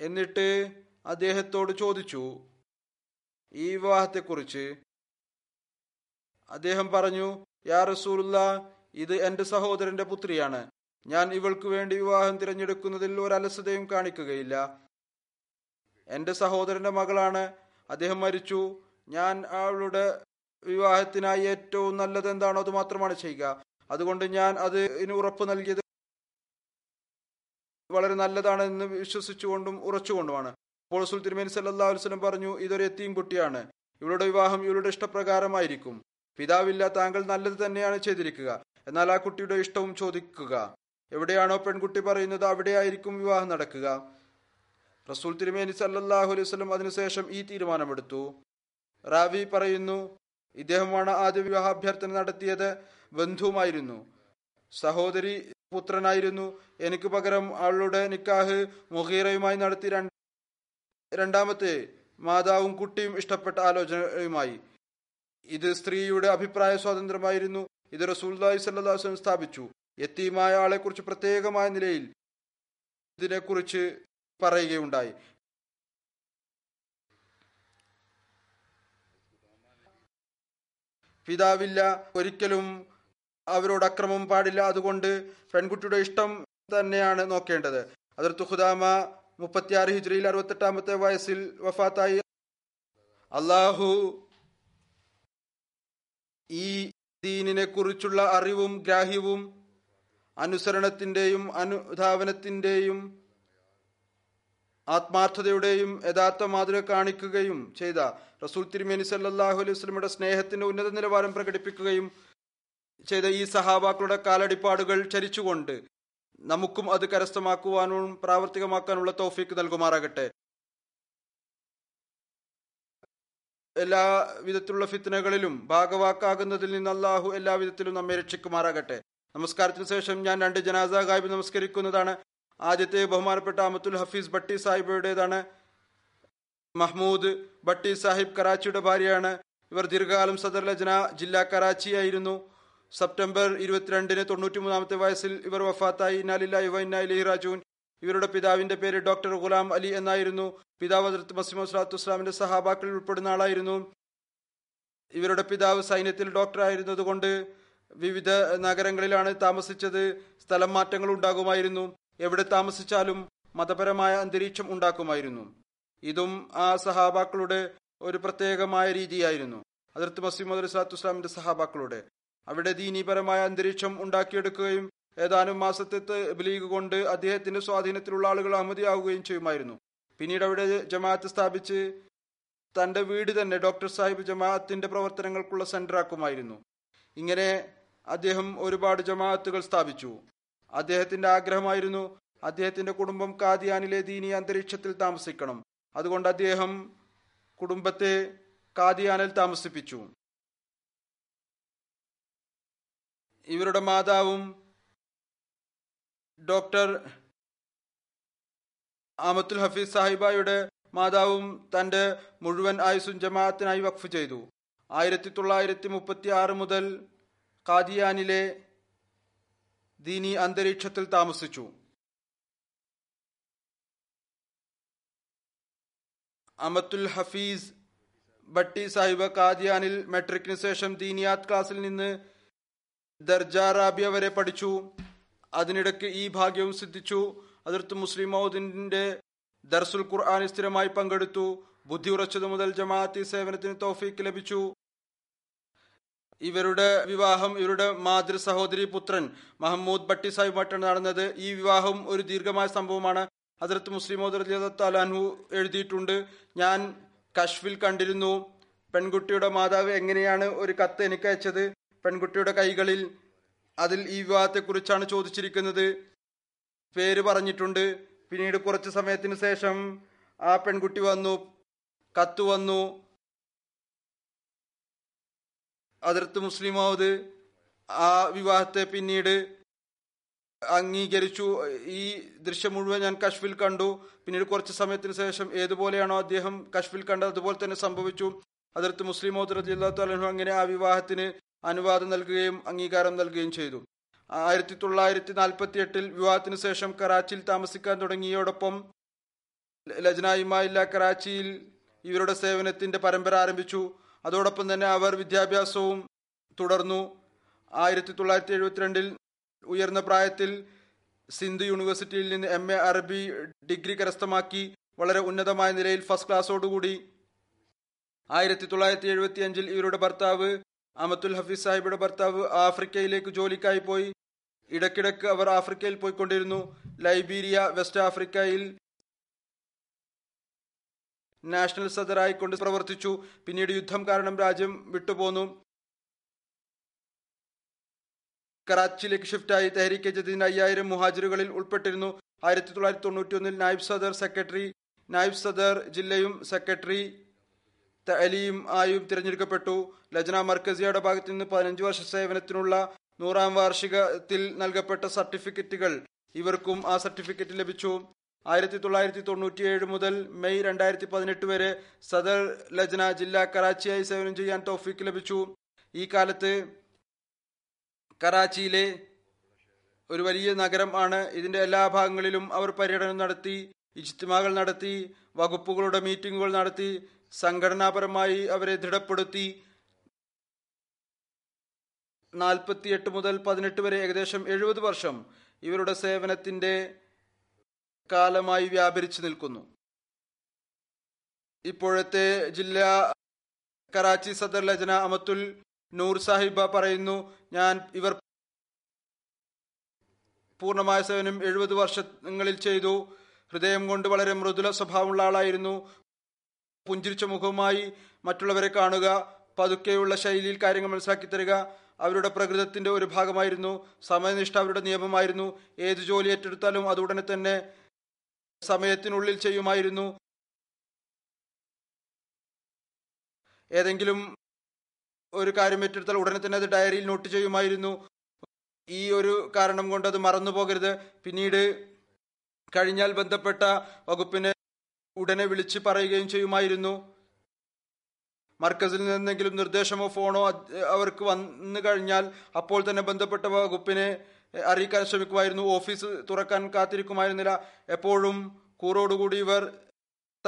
എന്നിട്ട് അദ്ദേഹത്തോട് ചോദിച്ചു. ഈ വിവാഹത്തെക്കുറിച്ച് അദ്ദേഹം പറഞ്ഞു യാ റസൂലുള്ള ഇത് എന്റെ സഹോദരന്റെ പുത്രിയാണ്. ഞാൻ ഇവൾക്ക് വേണ്ടി വിവാഹം തിരഞ്ഞെടുക്കുന്നതിൽ ഒരു അലസതയും കാണിക്കുകയില്ല. എന്റെ സഹോദരന്റെ മകളാണ്. അദ്ദേഹം മരിച്ചു. ഞാൻ അവളുടെ വിവാഹത്തിനായി ഏറ്റവും നല്ലത് എന്താണോ അത് മാത്രമാണ് ചെയ്യുക. അതുകൊണ്ട് ഞാൻ അത് അതിന് ഉറപ്പ് നൽകിയത് വളരെ നല്ലതാണ് എന്ന് വിശ്വസിച്ചുകൊണ്ടും ഉറച്ചുകൊണ്ടുമാണ്. അപ്പോൾ സുൽ തിരുമേനി സല്ലാ വസ്ലം പറഞ്ഞു ഇതൊരു എത്തിയും കുട്ടിയാണ്. ഇവളുടെ വിവാഹം ഇവളുടെ ഇഷ്ടപ്രകാരമായിരിക്കും. പിതാവില്ല താങ്കൾ നല്ലത് തന്നെയാണ് ചെയ്തിരിക്കുക. എന്നാൽ ആ കുട്ടിയുടെ ഇഷ്ടവും ചോദിക്കുക. എവിടെയാണോ പെൺകുട്ടി പറയുന്നത് അവിടെയായിരിക്കും വിവാഹം നടക്കുക. റസൂൽ തിരുമേനി സല്ലല്ലാഹു അലൈഹി വസല്ലം അതിനുശേഷം ഈ തീരുമാനമെടുത്തു. റാവി പറയുന്നു ഇദ്ദേഹമാണ് ആദ്യ വിവാഹാഭ്യർത്ഥന നടത്തിയത് ബന്ധുവുമായിരുന്നു. സഹോദരി പുത്രനായിരുന്നു. എനിക്ക് പകരം അവളുടെ നിക്കാഹ് മുഹീറയുമായി നടത്തി രണ്ട് രണ്ടാമത്തെ മാതാവും കുട്ടിയും ഇഷ്ടപ്പെട്ട ആലോചനയുമായി. ഇത് സ്ത്രീയുടെ അഭിപ്രായ സ്വാതന്ത്ര്യമായിരുന്നു. ഇത് റസൂൽദായി സല്ലാസ്ലം സ്ഥാപിച്ചു. എത്തിയുമായ ആളെക്കുറിച്ച് പ്രത്യേകമായ നിലയിൽ ഇതിനെക്കുറിച്ച് പറയുകയുണ്ടായി. പിതാവില്ല ഒരിക്കലും അവരോട് അക്രമം പാടില്ല. അതുകൊണ്ട് പെൺകുട്ടിയുടെ ഇഷ്ടം തന്നെയാണ് നോക്കേണ്ടത്. അതിർ തുഹുദാമ മുപ്പത്തിയാറ് ഹിജ്രിയിൽ അറുപത്തെട്ടാമത്തെ വയസ്സിൽ വഫാത്തായി. അള്ളാഹു ഈ ദീനിനെ കുറിച്ചുള്ള അറിവും ഗ്രാഹ്യവും അനുസരണത്തിന്റെയും അനുധാവനത്തിന്റെയും ആത്മാർത്ഥതയുടെയും യഥാർത്ഥ മാതൃക കാണിക്കുകയും ചെയ്ത റസൂൽ തിരുമേനി സല്ലാഹു അലൈഹി വസ്ലമിയുടെ സ്നേഹത്തിന്റെ ഉന്നത നിലവാരം പ്രകടിപ്പിക്കുകയും ചെയ്ത ഈ സഹാബാക്കളുടെ കാലടിപ്പാടുകൾ ചരിച്ചുകൊണ്ട് നമുക്കും അത് കരസ്ഥമാക്കുവാനും പ്രാവർത്തികമാക്കാനുള്ള തോഫീക്ക് നൽകുമാറാകട്ടെ. എല്ലാ വിധത്തിലുള്ള ഫിത്തനകളിലും ഭാഗവാക്കാകുന്നതിൽ നിന്ന് അള്ളാഹു എല്ലാ വിധത്തിലും നമ്മെ രക്ഷിക്കുമാറാകട്ടെ. നമസ്കാരത്തിന് ശേഷം ഞാൻ രണ്ട് ജനാസ ഗായിബ് നമസ്കരിക്കുന്നതാണ്. ആദ്യത്തെ ബഹുമാനപ്പെട്ട അമത്തുൽ ഹഫീസ് ഭട്ടി സാഹിബയുടേതാണ്. മഹ്മൂദ് ഭട്ടി സാഹിബ് കറാച്ചിയുടെ ഭാര്യയാണ്. ഇവർ ദീർഘകാലം സദർ ലജ്ന ജില്ല കറാച്ചിയായിരുന്നു. സെപ്റ്റംബർ ഇരുപത്തിരണ്ടിന് തൊണ്ണൂറ്റി മൂന്നാമത്തെ വയസ്സിൽ ഇവർ വഫാത്തായി. ഇന്നാലില്ല യുവ ഇന്നായി റാജൂൻ ഇവരുടെ പിതാവിന്റെ പേര് ഡോക്ടർ ഗുലാം അലി എന്നായിരുന്നു. പിതാവ് ഹസരത്ത് മസീം സ്വലാത്തു ഇസ്ലാമിന്റെ സഹാബാക്കളിൽ ഉൾപ്പെടുന്ന ആളായിരുന്നു. ഇവരുടെ പിതാവ് സൈന്യത്തിൽ ഡോക്ടർ ആയിരുന്നതുകൊണ്ട് വിവിധ നഗരങ്ങളിലാണ് താമസിച്ചത്. സ്ഥലം മാറ്റങ്ങൾ ഉണ്ടാകുമായിരുന്നു എവിടെ താമസിച്ചാലും മതപരമായ അന്തരീക്ഷം ഉണ്ടാക്കുമായിരുന്നു. ഇതും ആ സഹാബാക്കളുടെ ഒരു പ്രത്യേകമായ രീതിയായിരുന്നു. അതിർത്ത് മസീം സ്വലാത്തു ഇസ്ലാമിന്റെ സഹാബാക്കളുടെ. അവിടെ ദീനീപരമായ അന്തരീക്ഷം ഉണ്ടാക്കിയെടുക്കുകയും ഏതാനും മാസത്തെ ബലീഗ് കൊണ്ട് അദ്ദേഹത്തിന്റെ സ്വാധീനത്തിലുള്ള ആളുകൾ അഹമ്മതിയാവുകയും ചെയ്യുമായിരുന്നു. പിന്നീട് അവിടെ ജമാഅത്ത് സ്ഥാപിച്ച് തന്റെ വീട് തന്നെ ഡോക്ടർ സാഹിബ് ജമാഅത്തിന്റെ പ്രവർത്തനങ്ങൾക്കുള്ള സെന്റർ ആക്കുമായിരുന്നു ഇങ്ങനെ അദ്ദേഹം ഒരുപാട് ജമാഅത്തുകൾ സ്ഥാപിച്ചു. അദ്ദേഹത്തിന്റെ ആഗ്രഹമായിരുന്നു അദ്ദേഹത്തിന്റെ കുടുംബം കാദിയാനിലെ ദീനി അന്തരീക്ഷത്തിൽ താമസിക്കണം. അതുകൊണ്ട് അദ്ദേഹം കുടുംബത്തെ കാദിയാനിൽ താമസിപ്പിച്ചു. ഇവരുടെ മാതാവും ഡോക്ടർ ആമത്തുൽ ഹഫീസ് സാഹിബായുടെ മാതാവും തന്റെ മുഴുവൻ ആയുസും ജമാഅത്തിനായി വഖഫ് ചെയ്തു. ആയിരത്തി തൊള്ളായിരത്തി മുപ്പത്തി ആറ് മുതൽ കാദിയാനിലെ ദീനി അന്തരീക്ഷത്തിൽ താമസിച്ചു. അമത്തുൽ ഹഫീസ് ഭട്ടി സാഹിബ് കാദിയാനിൽ മെട്രിക്കിന് ശേഷം ദീനിയാത് ക്ലാസിൽ നിന്ന് ദർജാറാബിയ വരെ പഠിച്ചു. അതിനിടയ്ക്ക് ഈ ഭാഗ്യവും സിദ്ധിച്ചു. അതിർത്ത് മുസ്ലിം മൗദിന്റെ ദർസുൽ ഖുർആൻ സ്ഥിരമായി പങ്കെടുത്തു. ബുദ്ധി ഉറച്ചതു മുതൽ ജമാഅത്തി സേവനത്തിന് തോഫീക്ക് ലഭിച്ചു. ഇവരുടെ വിവാഹം ഇവരുടെ മാതൃ സഹോദരി പുത്രൻ മഹമ്മൂദ് ഭട്ടി സാഹിബുമായിട്ടാണ് നടന്നത്. ഈ വിവാഹം ഒരു ദീർഘമായ സംഭവമാണ്. അതിർത്ത് മുസ്ലിം അൻഹു എഴുതിയിട്ടുണ്ട്. ഞാൻ കശ്ഫിൽ കണ്ടിരുന്നു. പെൺകുട്ടിയുടെ മാതാവ് എങ്ങനെയാണ് ഒരു കത്ത് എനിക്ക് അയച്ചത്? പെൺകുട്ടിയുടെ കൈകളിൽ അതിൽ ഈ വിവാഹത്തെക്കുറിച്ചാണ് ചോദിച്ചിരിക്കുന്നത്. പേര് പറഞ്ഞിട്ടുണ്ട്. പിന്നീട് കുറച്ച് സമയത്തിന് ശേഷം ആ പെൺകുട്ടി വന്നു. കത്ത് വന്നു. അതിർത്ത് മുസ്ലിമാവത്. ആ വിവാഹത്തെ പിന്നീട് അംഗീകരിച്ചു. ഈ ദൃശ്യം മുഴുവൻ ഞാൻ കശ്ഫിൽ കണ്ടു. പിന്നീട് കുറച്ച് സമയത്തിന് ശേഷം ഏതുപോലെയാണോ അദ്ദേഹം കശ്ഫിൽ കണ്ടത് അതുപോലെ തന്നെ സംഭവിച്ചു. അതിർത്ത് മുസ്ലിം റജില്ലാത്തു അങ്ങനെ ആ വിവാഹത്തിന് അനുവാദം നൽകുകയും അംഗീകാരം നൽകുകയും ചെയ്തു. ആയിരത്തി തൊള്ളായിരത്തി നാൽപ്പത്തി എട്ടിൽ വിവാഹത്തിന് ശേഷം കറാച്ചിയിൽ താമസിക്കാൻ തുടങ്ങിയോടൊപ്പം ലജ്നായിമായില്ല കറാച്ചിയിൽ ഇവരുടെ സേവനത്തിന്റെ പരമ്പര ആരംഭിച്ചു. അതോടൊപ്പം തന്നെ അവർ വിദ്യാഭ്യാസവും തുടർന്നു. ആയിരത്തി തൊള്ളായിരത്തി എഴുപത്തിരണ്ടിൽ ഉയർന്ന പ്രായത്തിൽ സിന്ധു യൂണിവേഴ്സിറ്റിയിൽ നിന്ന് എം എ അറബി ഡിഗ്രി കരസ്ഥമാക്കി വളരെ ഉന്നതമായ നിലയിൽ ഫസ്റ്റ് ക്ലാസ്സോടുകൂടി. ആയിരത്തി തൊള്ളായിരത്തി എഴുപത്തി അഞ്ചിൽ ഇവരുടെ ഭർത്താവ് അമത്തുൽ ഹഫീസ് സാഹിബിയുടെ ഭർത്താവ് ആഫ്രിക്കയിലേക്ക് ജോലിക്കായി പോയി. ഇടക്കിടക്ക് അവർ ആഫ്രിക്കയിൽ പോയിക്കൊണ്ടിരുന്നു. ലൈബീരിയ വെസ്റ്റ് ആഫ്രിക്കയിൽ നാഷണൽ സദറായിക്കൊണ്ട് പ്രവർത്തിച്ചു. പിന്നീട് യുദ്ധം കാരണം രാജ്യം വിട്ടുപോന്നു. കറാച്ചിയിലേക്ക് ഷിഫ്റ്റായി തെഹരിക്കെ ജതിന് അയ്യായിരം മുഹാജിറുകളിൽ ഉൾപ്പെട്ടിരുന്നു. ആയിരത്തി തൊള്ളായിരത്തി തൊണ്ണൂറ്റി ഒന്നിൽ നായിബ് സദർ സെക്രട്ടറി നായിബ് സദർ ജില്ലയും സെക്രട്ടറി തലീം ആയും തിരഞ്ഞെടുക്കപ്പെട്ടു. ലജ്ന മർക്കസിയുടെ ഭാഗത്തു നിന്ന് പതിനഞ്ച് വർഷ സേവനത്തിനുള്ള നൂറാം വാർഷികത്തിൽ നൽകപ്പെട്ട സർട്ടിഫിക്കറ്റുകൾ ഇവർക്കും ആ സർട്ടിഫിക്കറ്റ് ലഭിച്ചു. ആയിരത്തി തൊള്ളായിരത്തി തൊണ്ണൂറ്റിയേഴ് മുതൽ മെയ് രണ്ടായിരത്തി പതിനെട്ട് വരെ സദർ ലജ്ന ജില്ലാ കറാച്ചിയായി സേവനം ചെയ്യാൻ തോഫിക്ക് ലഭിച്ചു. ഈ കാലത്ത് കറാച്ചിയിലെ ഒരു വലിയ നഗരം ആണ്. ഇതിന്റെ എല്ലാ ഭാഗങ്ങളിലും അവർ പര്യടനം നടത്തി ഇജ്തിമാകൾ നടത്തി വകുപ്പുകളുടെ മീറ്റിംഗുകൾ നടത്തി സംഘടനാപരമായി അവരെ ദൃഢപ്പെടുത്തി. നാൽപ്പത്തിയെട്ട് മുതൽ പതിനെട്ട് വരെ ഏകദേശം എഴുപത് വർഷം ഇവരുടെ സേവനത്തിന്റെ കാലമായി വ്യാപരിച്ചു നിൽക്കുന്നു. ഇപ്പോഴത്തെ ജില്ലാ കറാച്ചി സദർ ലജന അമത്തുൽ നൂർ സാഹിബ പറയുന്നു ഞാൻ ഇവർ പൂർണമായ സേവനം എഴുപത് വർഷങ്ങളിൽ ചെയ്തു. ഹൃദയം കൊണ്ട് വളരെ മൃദുല സ്വഭാവമുള്ള ആളായിരുന്നു. പുഞ്ചിരിച്ച മുഖവുമായി മറ്റുള്ളവരെ കാണുക പതുക്കെയുള്ള ശൈലിയിൽ കാര്യങ്ങൾ മനസ്സിലാക്കി തരിക. അവരുടെ പ്രകൃതത്തിന്റെ ഒരു ഭാഗമായിരുന്നു. സമയനിഷ്ഠ അവരുടെ നിയമമായിരുന്നു. ഏത് ജോലി ഏറ്റെടുത്താലും അത് ഉടനെ തന്നെ സമയത്തിനുള്ളിൽ ചെയ്യുമായിരുന്നു. ഏതെങ്കിലും ഒരു കാര്യം ഏറ്റെടുത്താൽ ഉടനെ തന്നെ അത് ഡയറിയിൽ നോട്ട് ചെയ്യുമായിരുന്നു. ഈ ഒരു കാരണം കൊണ്ട് അത് മറന്നു പോകരുത്. പിന്നീട് കഴിഞ്ഞാൽ ബന്ധപ്പെട്ട വകുപ്പിനെ ഉടനെ വിളിച്ച് പറയുകയും ചെയ്യുമായിരുന്നു. മർക്കസിൽ നിന്നെങ്കിലും നിർദ്ദേശമോ ഫോണോ അവർക്ക് വന്നു കഴിഞ്ഞാൽ അപ്പോൾ തന്നെ ബന്ധപ്പെട്ട വകുപ്പിനെ അറിയിക്കാൻ ശ്രമിക്കുമായിരുന്നു. ഓഫീസ് തുറക്കാൻ കാത്തിരിക്കുമായിരുന്നില്ല. എപ്പോഴും കൂറോടുകൂടി ഇവർ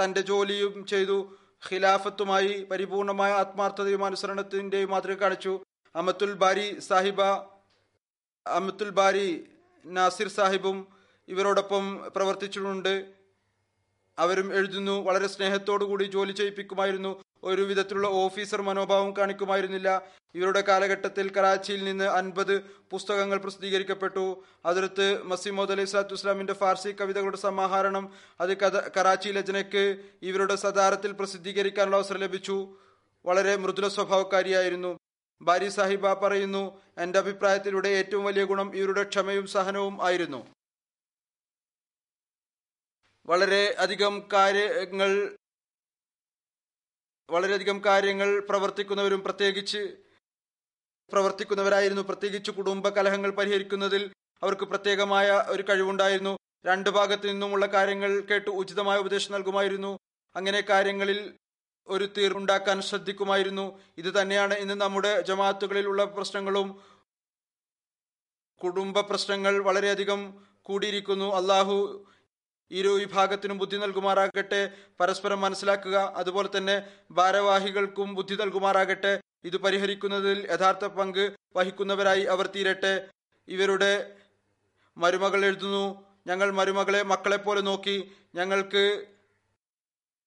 തന്റെ ജോലിയും ചെയ്തു. ഖിലാഫത്തുമായി പരിപൂർണമായ ആത്മാർത്ഥതയും അനുസരണത്തിന്റെയും മാതൃക കാണിച്ചു. അമത്തുൽ ബാരി സാഹിബ അമത്തുൽ ബാരി നാസിർ സാഹിബും ഇവരോടൊപ്പം പ്രവർത്തിച്ചിട്ടുണ്ട്. അവരും എഴുതുന്നു. വളരെ സ്നേഹത്തോടു കൂടി ജോലി ചെയ്യിപ്പിക്കുമായിരുന്നു. ഒരു വിധത്തിലുള്ള ഓഫീസർ മനോഭാവം കാണിക്കുമായിരുന്നില്ല. ഇവരുടെ കാലഘട്ടത്തിൽ കറാച്ചിയിൽ നിന്ന് അൻപത് പുസ്തകങ്ങൾ പ്രസിദ്ധീകരിക്കപ്പെട്ടു. അതിർത്ത് മസീമോദ് അലൈഹി സ്വലാത്തു ഇസ്ലാമിന്റെ ഫാർസി കവിതകളുടെ സമാഹരണം അത് കറാച്ചി ലജനയ്ക്ക് ഇവരുടെ സദാരത്തിൽ പ്രസിദ്ധീകരിക്കാനുള്ള അവസരം ലഭിച്ചു. വളരെ മൃദുല സ്വഭാവക്കാരിയായിരുന്നു. ബാരി സാഹിബ പറയുന്നു എന്റെ അഭിപ്രായത്തിലൂടെ ഏറ്റവും വലിയ ഗുണം ഇവരുടെ ക്ഷമയും സഹനവും ആയിരുന്നു. വളരെ അധികം കാര്യങ്ങൾ വളരെയധികം കാര്യങ്ങൾ പ്രവർത്തിക്കുന്നവരും പ്രത്യേകിച്ച് പ്രവർത്തിക്കുന്നവരായിരുന്നു. പ്രത്യേകിച്ച് കുടുംബ കലഹങ്ങൾ പരിഹരിക്കുന്നതിൽ അവർക്ക് പ്രത്യേകമായ ഒരു കഴിവുണ്ടായിരുന്നു. രണ്ടു ഭാഗത്തു നിന്നുമുള്ള കാര്യങ്ങൾ കേട്ട് ഉചിതമായ ഉപദേശം നൽകുമായിരുന്നു. അങ്ങനെ കാര്യങ്ങളിൽ ഒരു തീർവുണ്ടാക്കാൻ ശ്രദ്ധിക്കുമായിരുന്നു. ഇത് തന്നെയാണ് ഇന്ന് നമ്മുടെ ജമാഅത്തുകളിൽ ഉള്ള പ്രശ്നങ്ങളും കുടുംബ പ്രശ്നങ്ങൾ വളരെയധികം കൂടിയിരിക്കുന്നു. അള്ളാഹു ഇരു വിഭാഗത്തിനും ബുദ്ധി നൽകുമാറാകട്ടെ. പരസ്പരം മനസ്സിലാക്കുക. അതുപോലെ തന്നെ ഭാരവാഹികൾക്കും ബുദ്ധി നൽകുമാറാകട്ടെ. ഇത് പരിഹരിക്കുന്നതിൽ യഥാർത്ഥ പങ്ക് വഹിക്കുന്നവരായി അവർ തീരട്ടെ. ഇവരുടെ മരുമകൾ എഴുതുന്നു. ഞങ്ങൾ മരുമകളെ മക്കളെ പോലെ നോക്കി. ഞങ്ങൾക്ക്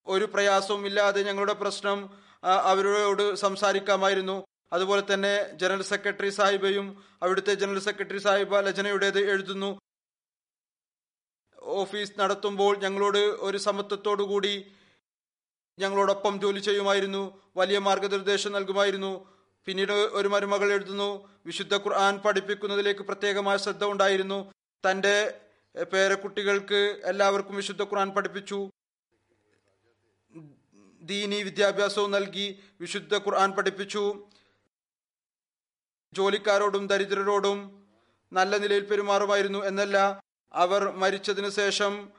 ഒരു പ്രയാസവും ഇല്ലാതെ ഞങ്ങളുടെ പ്രശ്നം അവരോട് സംസാരിക്കാമായിരുന്നു. അതുപോലെ തന്നെ ജനറൽ സെക്രട്ടറി സാഹിബയും അവിടുത്തെ ജനറൽ സെക്രട്ടറി സാഹിബ ലജനയുടേത് എഴുതുന്നു. ഓഫീസ് നടത്തുമ്പോൾ ഞങ്ങളോട് ഒരു സമത്വത്തോടു കൂടി ഞങ്ങളോടൊപ്പം ജോലി ചെയ്യുമായിരുന്നു. വലിയ മാർഗനിർദ്ദേശം നൽകുമായിരുന്നു. പിന്നീട് ഒരു മരുമകൾ എഴുതുന്നു വിശുദ്ധ ഖുർആൻ പഠിപ്പിക്കുന്നതിലേക്ക് പ്രത്യേകമായ ശ്രദ്ധ ഉണ്ടായിരുന്നു. തന്റെ പേരക്കുട്ടികൾക്ക് എല്ലാവർക്കും വിശുദ്ധ ഖുർആൻ പഠിപ്പിച്ചു. ദീനി വിദ്യാഭ്യാസവും നൽകി വിശുദ്ധ ഖുർആൻ പഠിപ്പിച്ചു. ജോലിക്കാരോടും ദരിദ്രരോടും നല്ല നിലയിൽ പെരുമാറുമായിരുന്നു എന്നല്ല അവർ മരിച്ചതിന് ശേഷം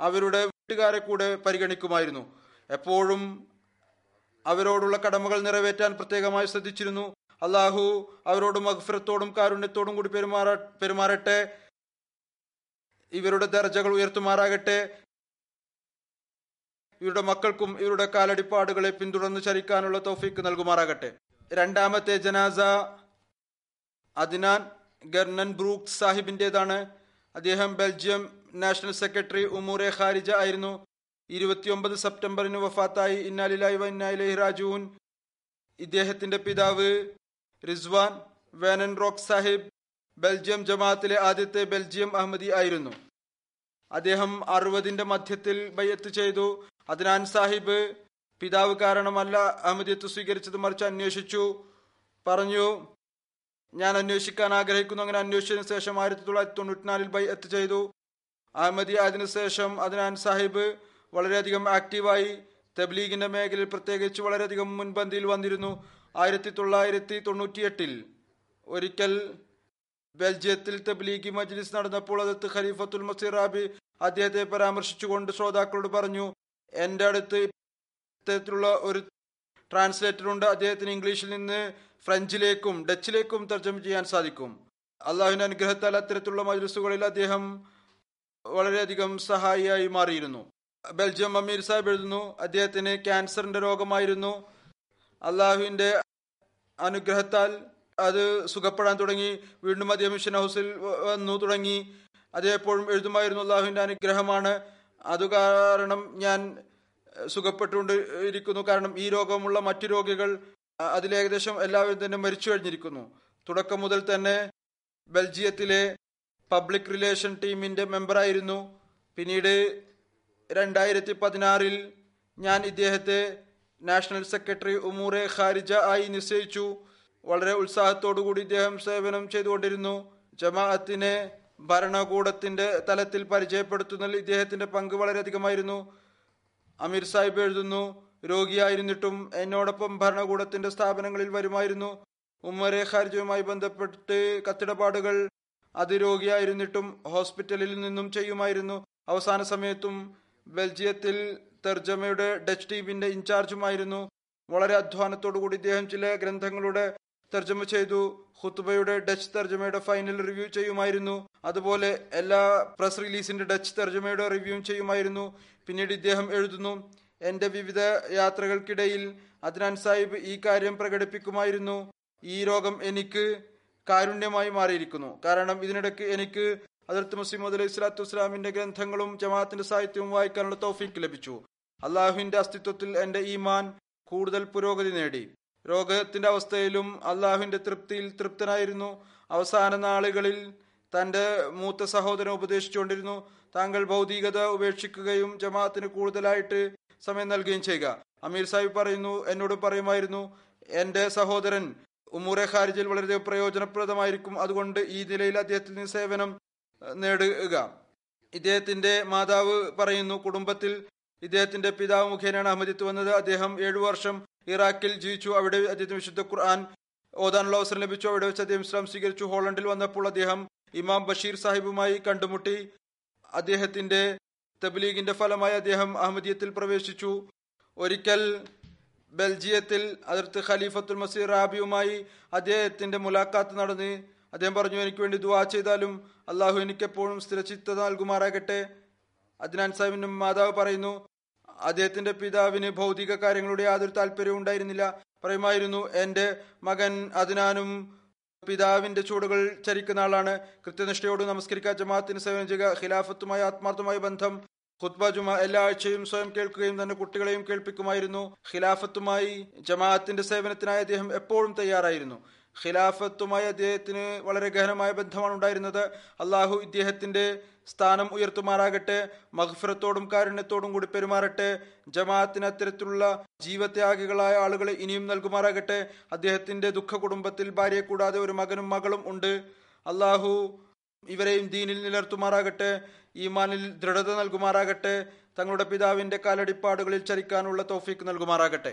അവരുടെ വീട്ടുകാരെ കൂടെ പരിഗണിക്കുമായിരുന്നു. എപ്പോഴും അവരോടുള്ള കടമകൾ നിറവേറ്റാൻ പ്രത്യേകമായി ശ്രദ്ധിച്ചിരുന്നു. അള്ളാഹു അവരോട് മഗ്ഫിറത്തോടും കാരുണ്യത്തോടും കൂടി പെരുമാറ പെരുമാറട്ടെ. ഇവരുടെ ദർജകൾ ഉയർത്തുമാറാകട്ടെ. ഇവരുടെ മക്കൾക്കും ഇവരുടെ കാലടിപ്പാടുകളെ പിന്തുടർന്ന് ചരിക്കാനുള്ള തോഫീക്ക് നൽകുമാറാകട്ടെ. രണ്ടാമത്തെ ജനാസ അദ്നാൻ ഗർണൻ ബ്രൂക്ക് സാഹിബിന്റേതാണ്. അദ്ദേഹം ബെൽജിയം നാഷണൽ സെക്രട്ടറി ഉമൂറെ ഖാരിജ ആയിരുന്നു. ഇരുപത്തിയൊമ്പത് സെപ്റ്റംബറിന് വഫാത്തായി. ഇന്നാലിലായി വന്നാലി രാജുവിൻ ഇദ്ദേഹത്തിന്റെ പിതാവ് റിസ്വാൻ വേനൻ റോക്ക് സാഹിബ് ബെൽജിയം ജമാഅത്തിലെ ആദ്യത്തെ ബെൽജിയം അഹമ്മദി ആയിരുന്നു. അദ്ദേഹം അറുപതിന്റെ മധ്യത്തിൽ ബയ്യത്ത് ചെയ്തു. അദ്നാൻ സാഹിബ് പിതാവ് കാരണമല്ല അഹമ്മദിയത്ത് സ്വീകരിച്ചത് മറിച്ച് അന്വേഷിച്ചു. പറഞ്ഞു ഞാൻ അന്വേഷിക്കാൻ ആഗ്രഹിക്കുന്നു. അങ്ങനെ അന്വേഷിച്ചതിനു ശേഷം ആയിരത്തി തൊള്ളായിരത്തി തൊണ്ണൂറ്റിനാലിൽ ബൈ എത്ത് ചെയ്തു. അഹമ്മദി ആയതിനു ശേഷം അദ്നാൻ സാഹിബ് വളരെയധികം ആക്റ്റീവായി തബ്ലീഗിന്റെ മേഖലയിൽ പ്രത്യേകിച്ച് വളരെയധികം മുൻപന്തിയിൽ വന്നിരുന്നു. ആയിരത്തി തൊള്ളായിരത്തി തൊണ്ണൂറ്റിയെട്ടിൽ ഒരിക്കൽ ബെൽജിയത്തിൽ തബ്ലീഗി മജ്ലിസ് നടന്നപ്പോൾ അതത്ത് ഖലീഫത്തുൽ മസീറാബി അദ്ദേഹത്തെ പരാമർശിച്ചുകൊണ്ട് ശ്രോതാക്കളോട് പറഞ്ഞു എന്റെ അടുത്ത് ഇത്തരത്തിലുള്ള ഒരു ട്രാൻസ്ലേറ്റർ ഉണ്ട്. അദ്ദേഹത്തിന് ഇംഗ്ലീഷിൽ നിന്ന് ഫ്രഞ്ചിലേക്കും ഡച്ചിലേക്കും തർജമ ചെയ്യാൻ സാധിക്കും. അള്ളാഹുവിന്റെ അനുഗ്രഹത്താൽ അത്തരത്തിലുള്ള മജ്ലിസുകളിൽ അദ്ദേഹം വളരെയധികം സഹായിയായി മാറിയിരുന്നു. ബെൽജിയം അമീർ സാഹിബ് എഴുതുന്നു അദ്ദേഹത്തിന് ക്യാൻസറിന്റെ രോഗമായിരുന്നു. അള്ളാഹുവിന്റെ അനുഗ്രഹത്താൽ അത് സുഖപ്പെടാൻ തുടങ്ങി. വീണ്ടും അദ്ദേഹം മിഷൻ ഹൗസിൽ വന്നു തുടങ്ങി. അദ്ദേഹം എപ്പോഴും എഴുതുമായിരുന്നു അള്ളാഹുവിന്റെ അനുഗ്രഹമാണ്. അത് കാരണം ഞാൻ സുഖപ്പെട്ടുകൊണ്ട് ഇരിക്കുന്നു. കാരണം ഈ രോഗമുള്ള മറ്റു രോഗികൾ അതിലേകദേശം എല്ലാവരും തന്നെ മരിച്ചു കഴിഞ്ഞിരിക്കുന്നു. തുടക്കം മുതൽ തന്നെ ബെൽജിയത്തിലെ പബ്ലിക് റിലേഷൻ ടീമിന്റെ മെമ്പറായിരുന്നു. പിന്നീട് രണ്ടായിരത്തി പതിനാറിൽ ഞാൻ ഇദ്ദേഹത്തെ നാഷണൽ സെക്രട്ടറി ഉമൂറെ ഖാരിജ ആയി നിശ്ചയിച്ചു. വളരെ കൂടി ഇദ്ദേഹം സേവനം ചെയ്തുകൊണ്ടിരുന്നു. ജമാഅത്തിനെ ഭരണകൂടത്തിന്റെ തലത്തിൽ പരിചയപ്പെടുത്തുന്നതിൽ ഇദ്ദേഹത്തിന്റെ പങ്ക് വളരെയധികമായിരുന്നു. അമീർ സാഹിബ് എഴുതുന്നു രോഗിയായിരുന്നിട്ടും എന്നോടൊപ്പം ഭരണകൂടത്തിന്റെ സ്ഥാപനങ്ങളിൽ വരുമായിരുന്നു. ഉമ്മരെ ഖാരിജയുമായി ബന്ധപ്പെട്ട് കത്തിടപാടുകൾ അത് രോഗിയായിരുന്നിട്ടും ഹോസ്പിറ്റലിൽ നിന്നും ചെയ്യുമായിരുന്നു. അവസാന സമയത്തും ബെൽജിയത്തിൽ തർജമയുടെ ഡച്ച് ടീമിന്റെ ഇൻചാർജുമായിരുന്നു. വളരെ അധ്വാനത്തോടു കൂടി ഇദ്ദേഹം ചില ഗ്രന്ഥങ്ങളുടെ തർജമ ചെയ്തു. ഖുത്തുബയുടെ ഡച്ച് തർജമയുടെ ഫൈനൽ റിവ്യൂ ചെയ്യുമായിരുന്നു. അതുപോലെ എല്ലാ പ്രസ് റിലീസിന്റെ ഡച്ച് തർജമയുടെ റിവ്യൂ ചെയ്യുമായിരുന്നു. പിന്നീട് ഇദ്ദേഹം എഴുതുന്നു എന്റെ വിവിധ യാത്രകൾക്കിടയിൽ അദ്നാൻ സാഹിബ് ഈ കാര്യം പ്രകടിപ്പിക്കുമായിരുന്നു. ഈ രോഗം എനിക്ക് കാരുണ്യമായി മാറിയിരിക്കുന്നു. കാരണം ഇതിനിടയ്ക്ക് എനിക്ക് അതിർത്ത് മുസ്ലിം അലൈഹി സ്വലാത്തു വസ്സലാമിന്റെ ഗ്രന്ഥങ്ങളും ജമാഅത്തിന്റെ സാഹിത്യവും വായിക്കാനുള്ള തൗഫീക്ക് ലഭിച്ചു. അള്ളാഹുവിന്റെ അസ്തിത്വത്തിൽ എന്റെ ഈമാൻ കൂടുതൽ പുരോഗതി നേടി. രോഗത്തിന്റെ അവസ്ഥയിലും അള്ളാഹുവിന്റെ തൃപ്തിയിൽ തൃപ്തനായിരുന്നു. അവസാന നാളുകളിൽ തന്റെ മൂത്ത സഹോദരൻ ഉപദേശിച്ചുകൊണ്ടിരുന്നു. താങ്കൾ ഭൗതികത ഉപേക്ഷിക്കുകയും ജമാഅത്തിന് കൂടുതലായിട്ട് സമയം നൽകുകയും ചെയ്യുക. അമീർ സാഹിബ് പറയുന്നു എന്നോട് പറയുമായിരുന്നു എന്റെ സഹോദരൻ ഉമൂറെ ഖാരിജിൽ വളരെ പ്രയോജനപ്രദമായിരിക്കും. അതുകൊണ്ട് ഈ നിലയിൽ അദ്ദേഹത്തിന് സേവനം നേടുക. ഇദ്ദേഹത്തിന്റെ മാതാവ് പറയുന്നു കുടുംബത്തിൽ ഇദ്ദേഹത്തിന്റെ പിതാവ് മുഖേനയാണ് അഹമ്മദിത്ത് വന്നത്. അദ്ദേഹം ഏഴു വർഷം ഇറാഖിൽ ജീവിച്ചു. അവിടെ അദ്ദേഹത്തിന് വിശുദ്ധ ഖുർആൻ ഓതാനുള്ള അവസരം ലഭിച്ചു. അവിടെ വെച്ച് അദ്ദേഹം ഇസ്ലാം സ്വീകരിച്ചു. ഹോളണ്ടിൽ വന്നപ്പോൾ അദ്ദേഹം ഇമാം ബഷീർ സാഹിബുമായി കണ്ടുമുട്ടി. അദ്ദേഹത്തിന്റെ തബ്ലീഗിന്റെ ഫലമായി അദ്ദേഹം അഹമ്മദിയത്തിൽ പ്രവേശിച്ചു. ഒരിക്കൽ ബെൽജിയത്തിൽ അതിർത്ത് ഖലീഫത്തുൽ മസീർ റാബിയുമായി അദ്ദേഹത്തിന്റെ മുലാഖാത്ത് നടന്ന് അദ്ദേഹം പറഞ്ഞു എനിക്ക് വേണ്ടി ദുവാ ചെയ്താലും അള്ളാഹു എനിക്ക് എപ്പോഴും സ്ഥിരചിത്ത നൽകുമാറാകട്ടെ. അദ്നാൻ സാഹിബിനും മാതാവ് പറയുന്നു അദ്ദേഹത്തിന്റെ പിതാവിന് ഭൗതിക കാര്യങ്ങളുടെ യാതൊരു താല്പര്യവും ഉണ്ടായിരുന്നില്ല. പറയുമായിരുന്നു എന്റെ മകൻ അദ്നാനും പിതാവിന്റെ ചൂടുകൾ ചരിക്കുന്ന ആളാണ്. കൃത്യനിഷ്ഠയോട് നമസ്കരിക്കുക. ജമാഅത്തിന് സേവനം ചെയ്യുക. ഖിലാഫത്തുമായി ആത്മാർത്ഥമായ ബന്ധം. ഖുത്ബ ജുമ എല്ലാ ആഴ്ചയും സ്വയം കേൾക്കുകയും തന്നെ കുട്ടികളെയും കേൾപ്പിക്കുമായിരുന്നു. ഖിലാഫത്തുമായി ജമാഅത്തിന്റെ സേവനത്തിനായി അദ്ദേഹം എപ്പോഴും തയ്യാറായിരുന്നു. ഖിലാഫത്തുമായി അദ്ദേഹത്തിന് വളരെ ഗഹനമായ ബന്ധമാണ് ഉണ്ടായിരുന്നത്. അള്ളാഹു ഇദ്ദേഹത്തിന്റെ സ്ഥാനം ഉയർത്തുമാറാകട്ടെ മഹ്ഫിറത്തോടും കാരുണ്യത്തോടും കൂടി പെരുമാറട്ടെ ജമാഅത്തിന് അത്തരത്തിലുള്ള ജീവത്യാഗികളായ ആളുകളെ ഇനിയും നൽകുമാറാകട്ടെ. അദ്ദേഹത്തിന്റെ ദുഃഖ കുടുംബത്തിൽ ഭാര്യയെ കൂടാതെ ഒരു മകനും മകളും ഉണ്ട്. അള്ളാഹു ഇവരെയും ദീനിൽ നിലർത്തുമാറാകട്ടെ ഈമാനിൽ ദൃഢത നൽകുമാറാകട്ടെ തങ്ങളുടെ പിതാവിന്റെ കാലടിപ്പാടുകളിൽ ചരിക്കാനുള്ള തോഫീക്ക് നൽകുമാറാകട്ടെ.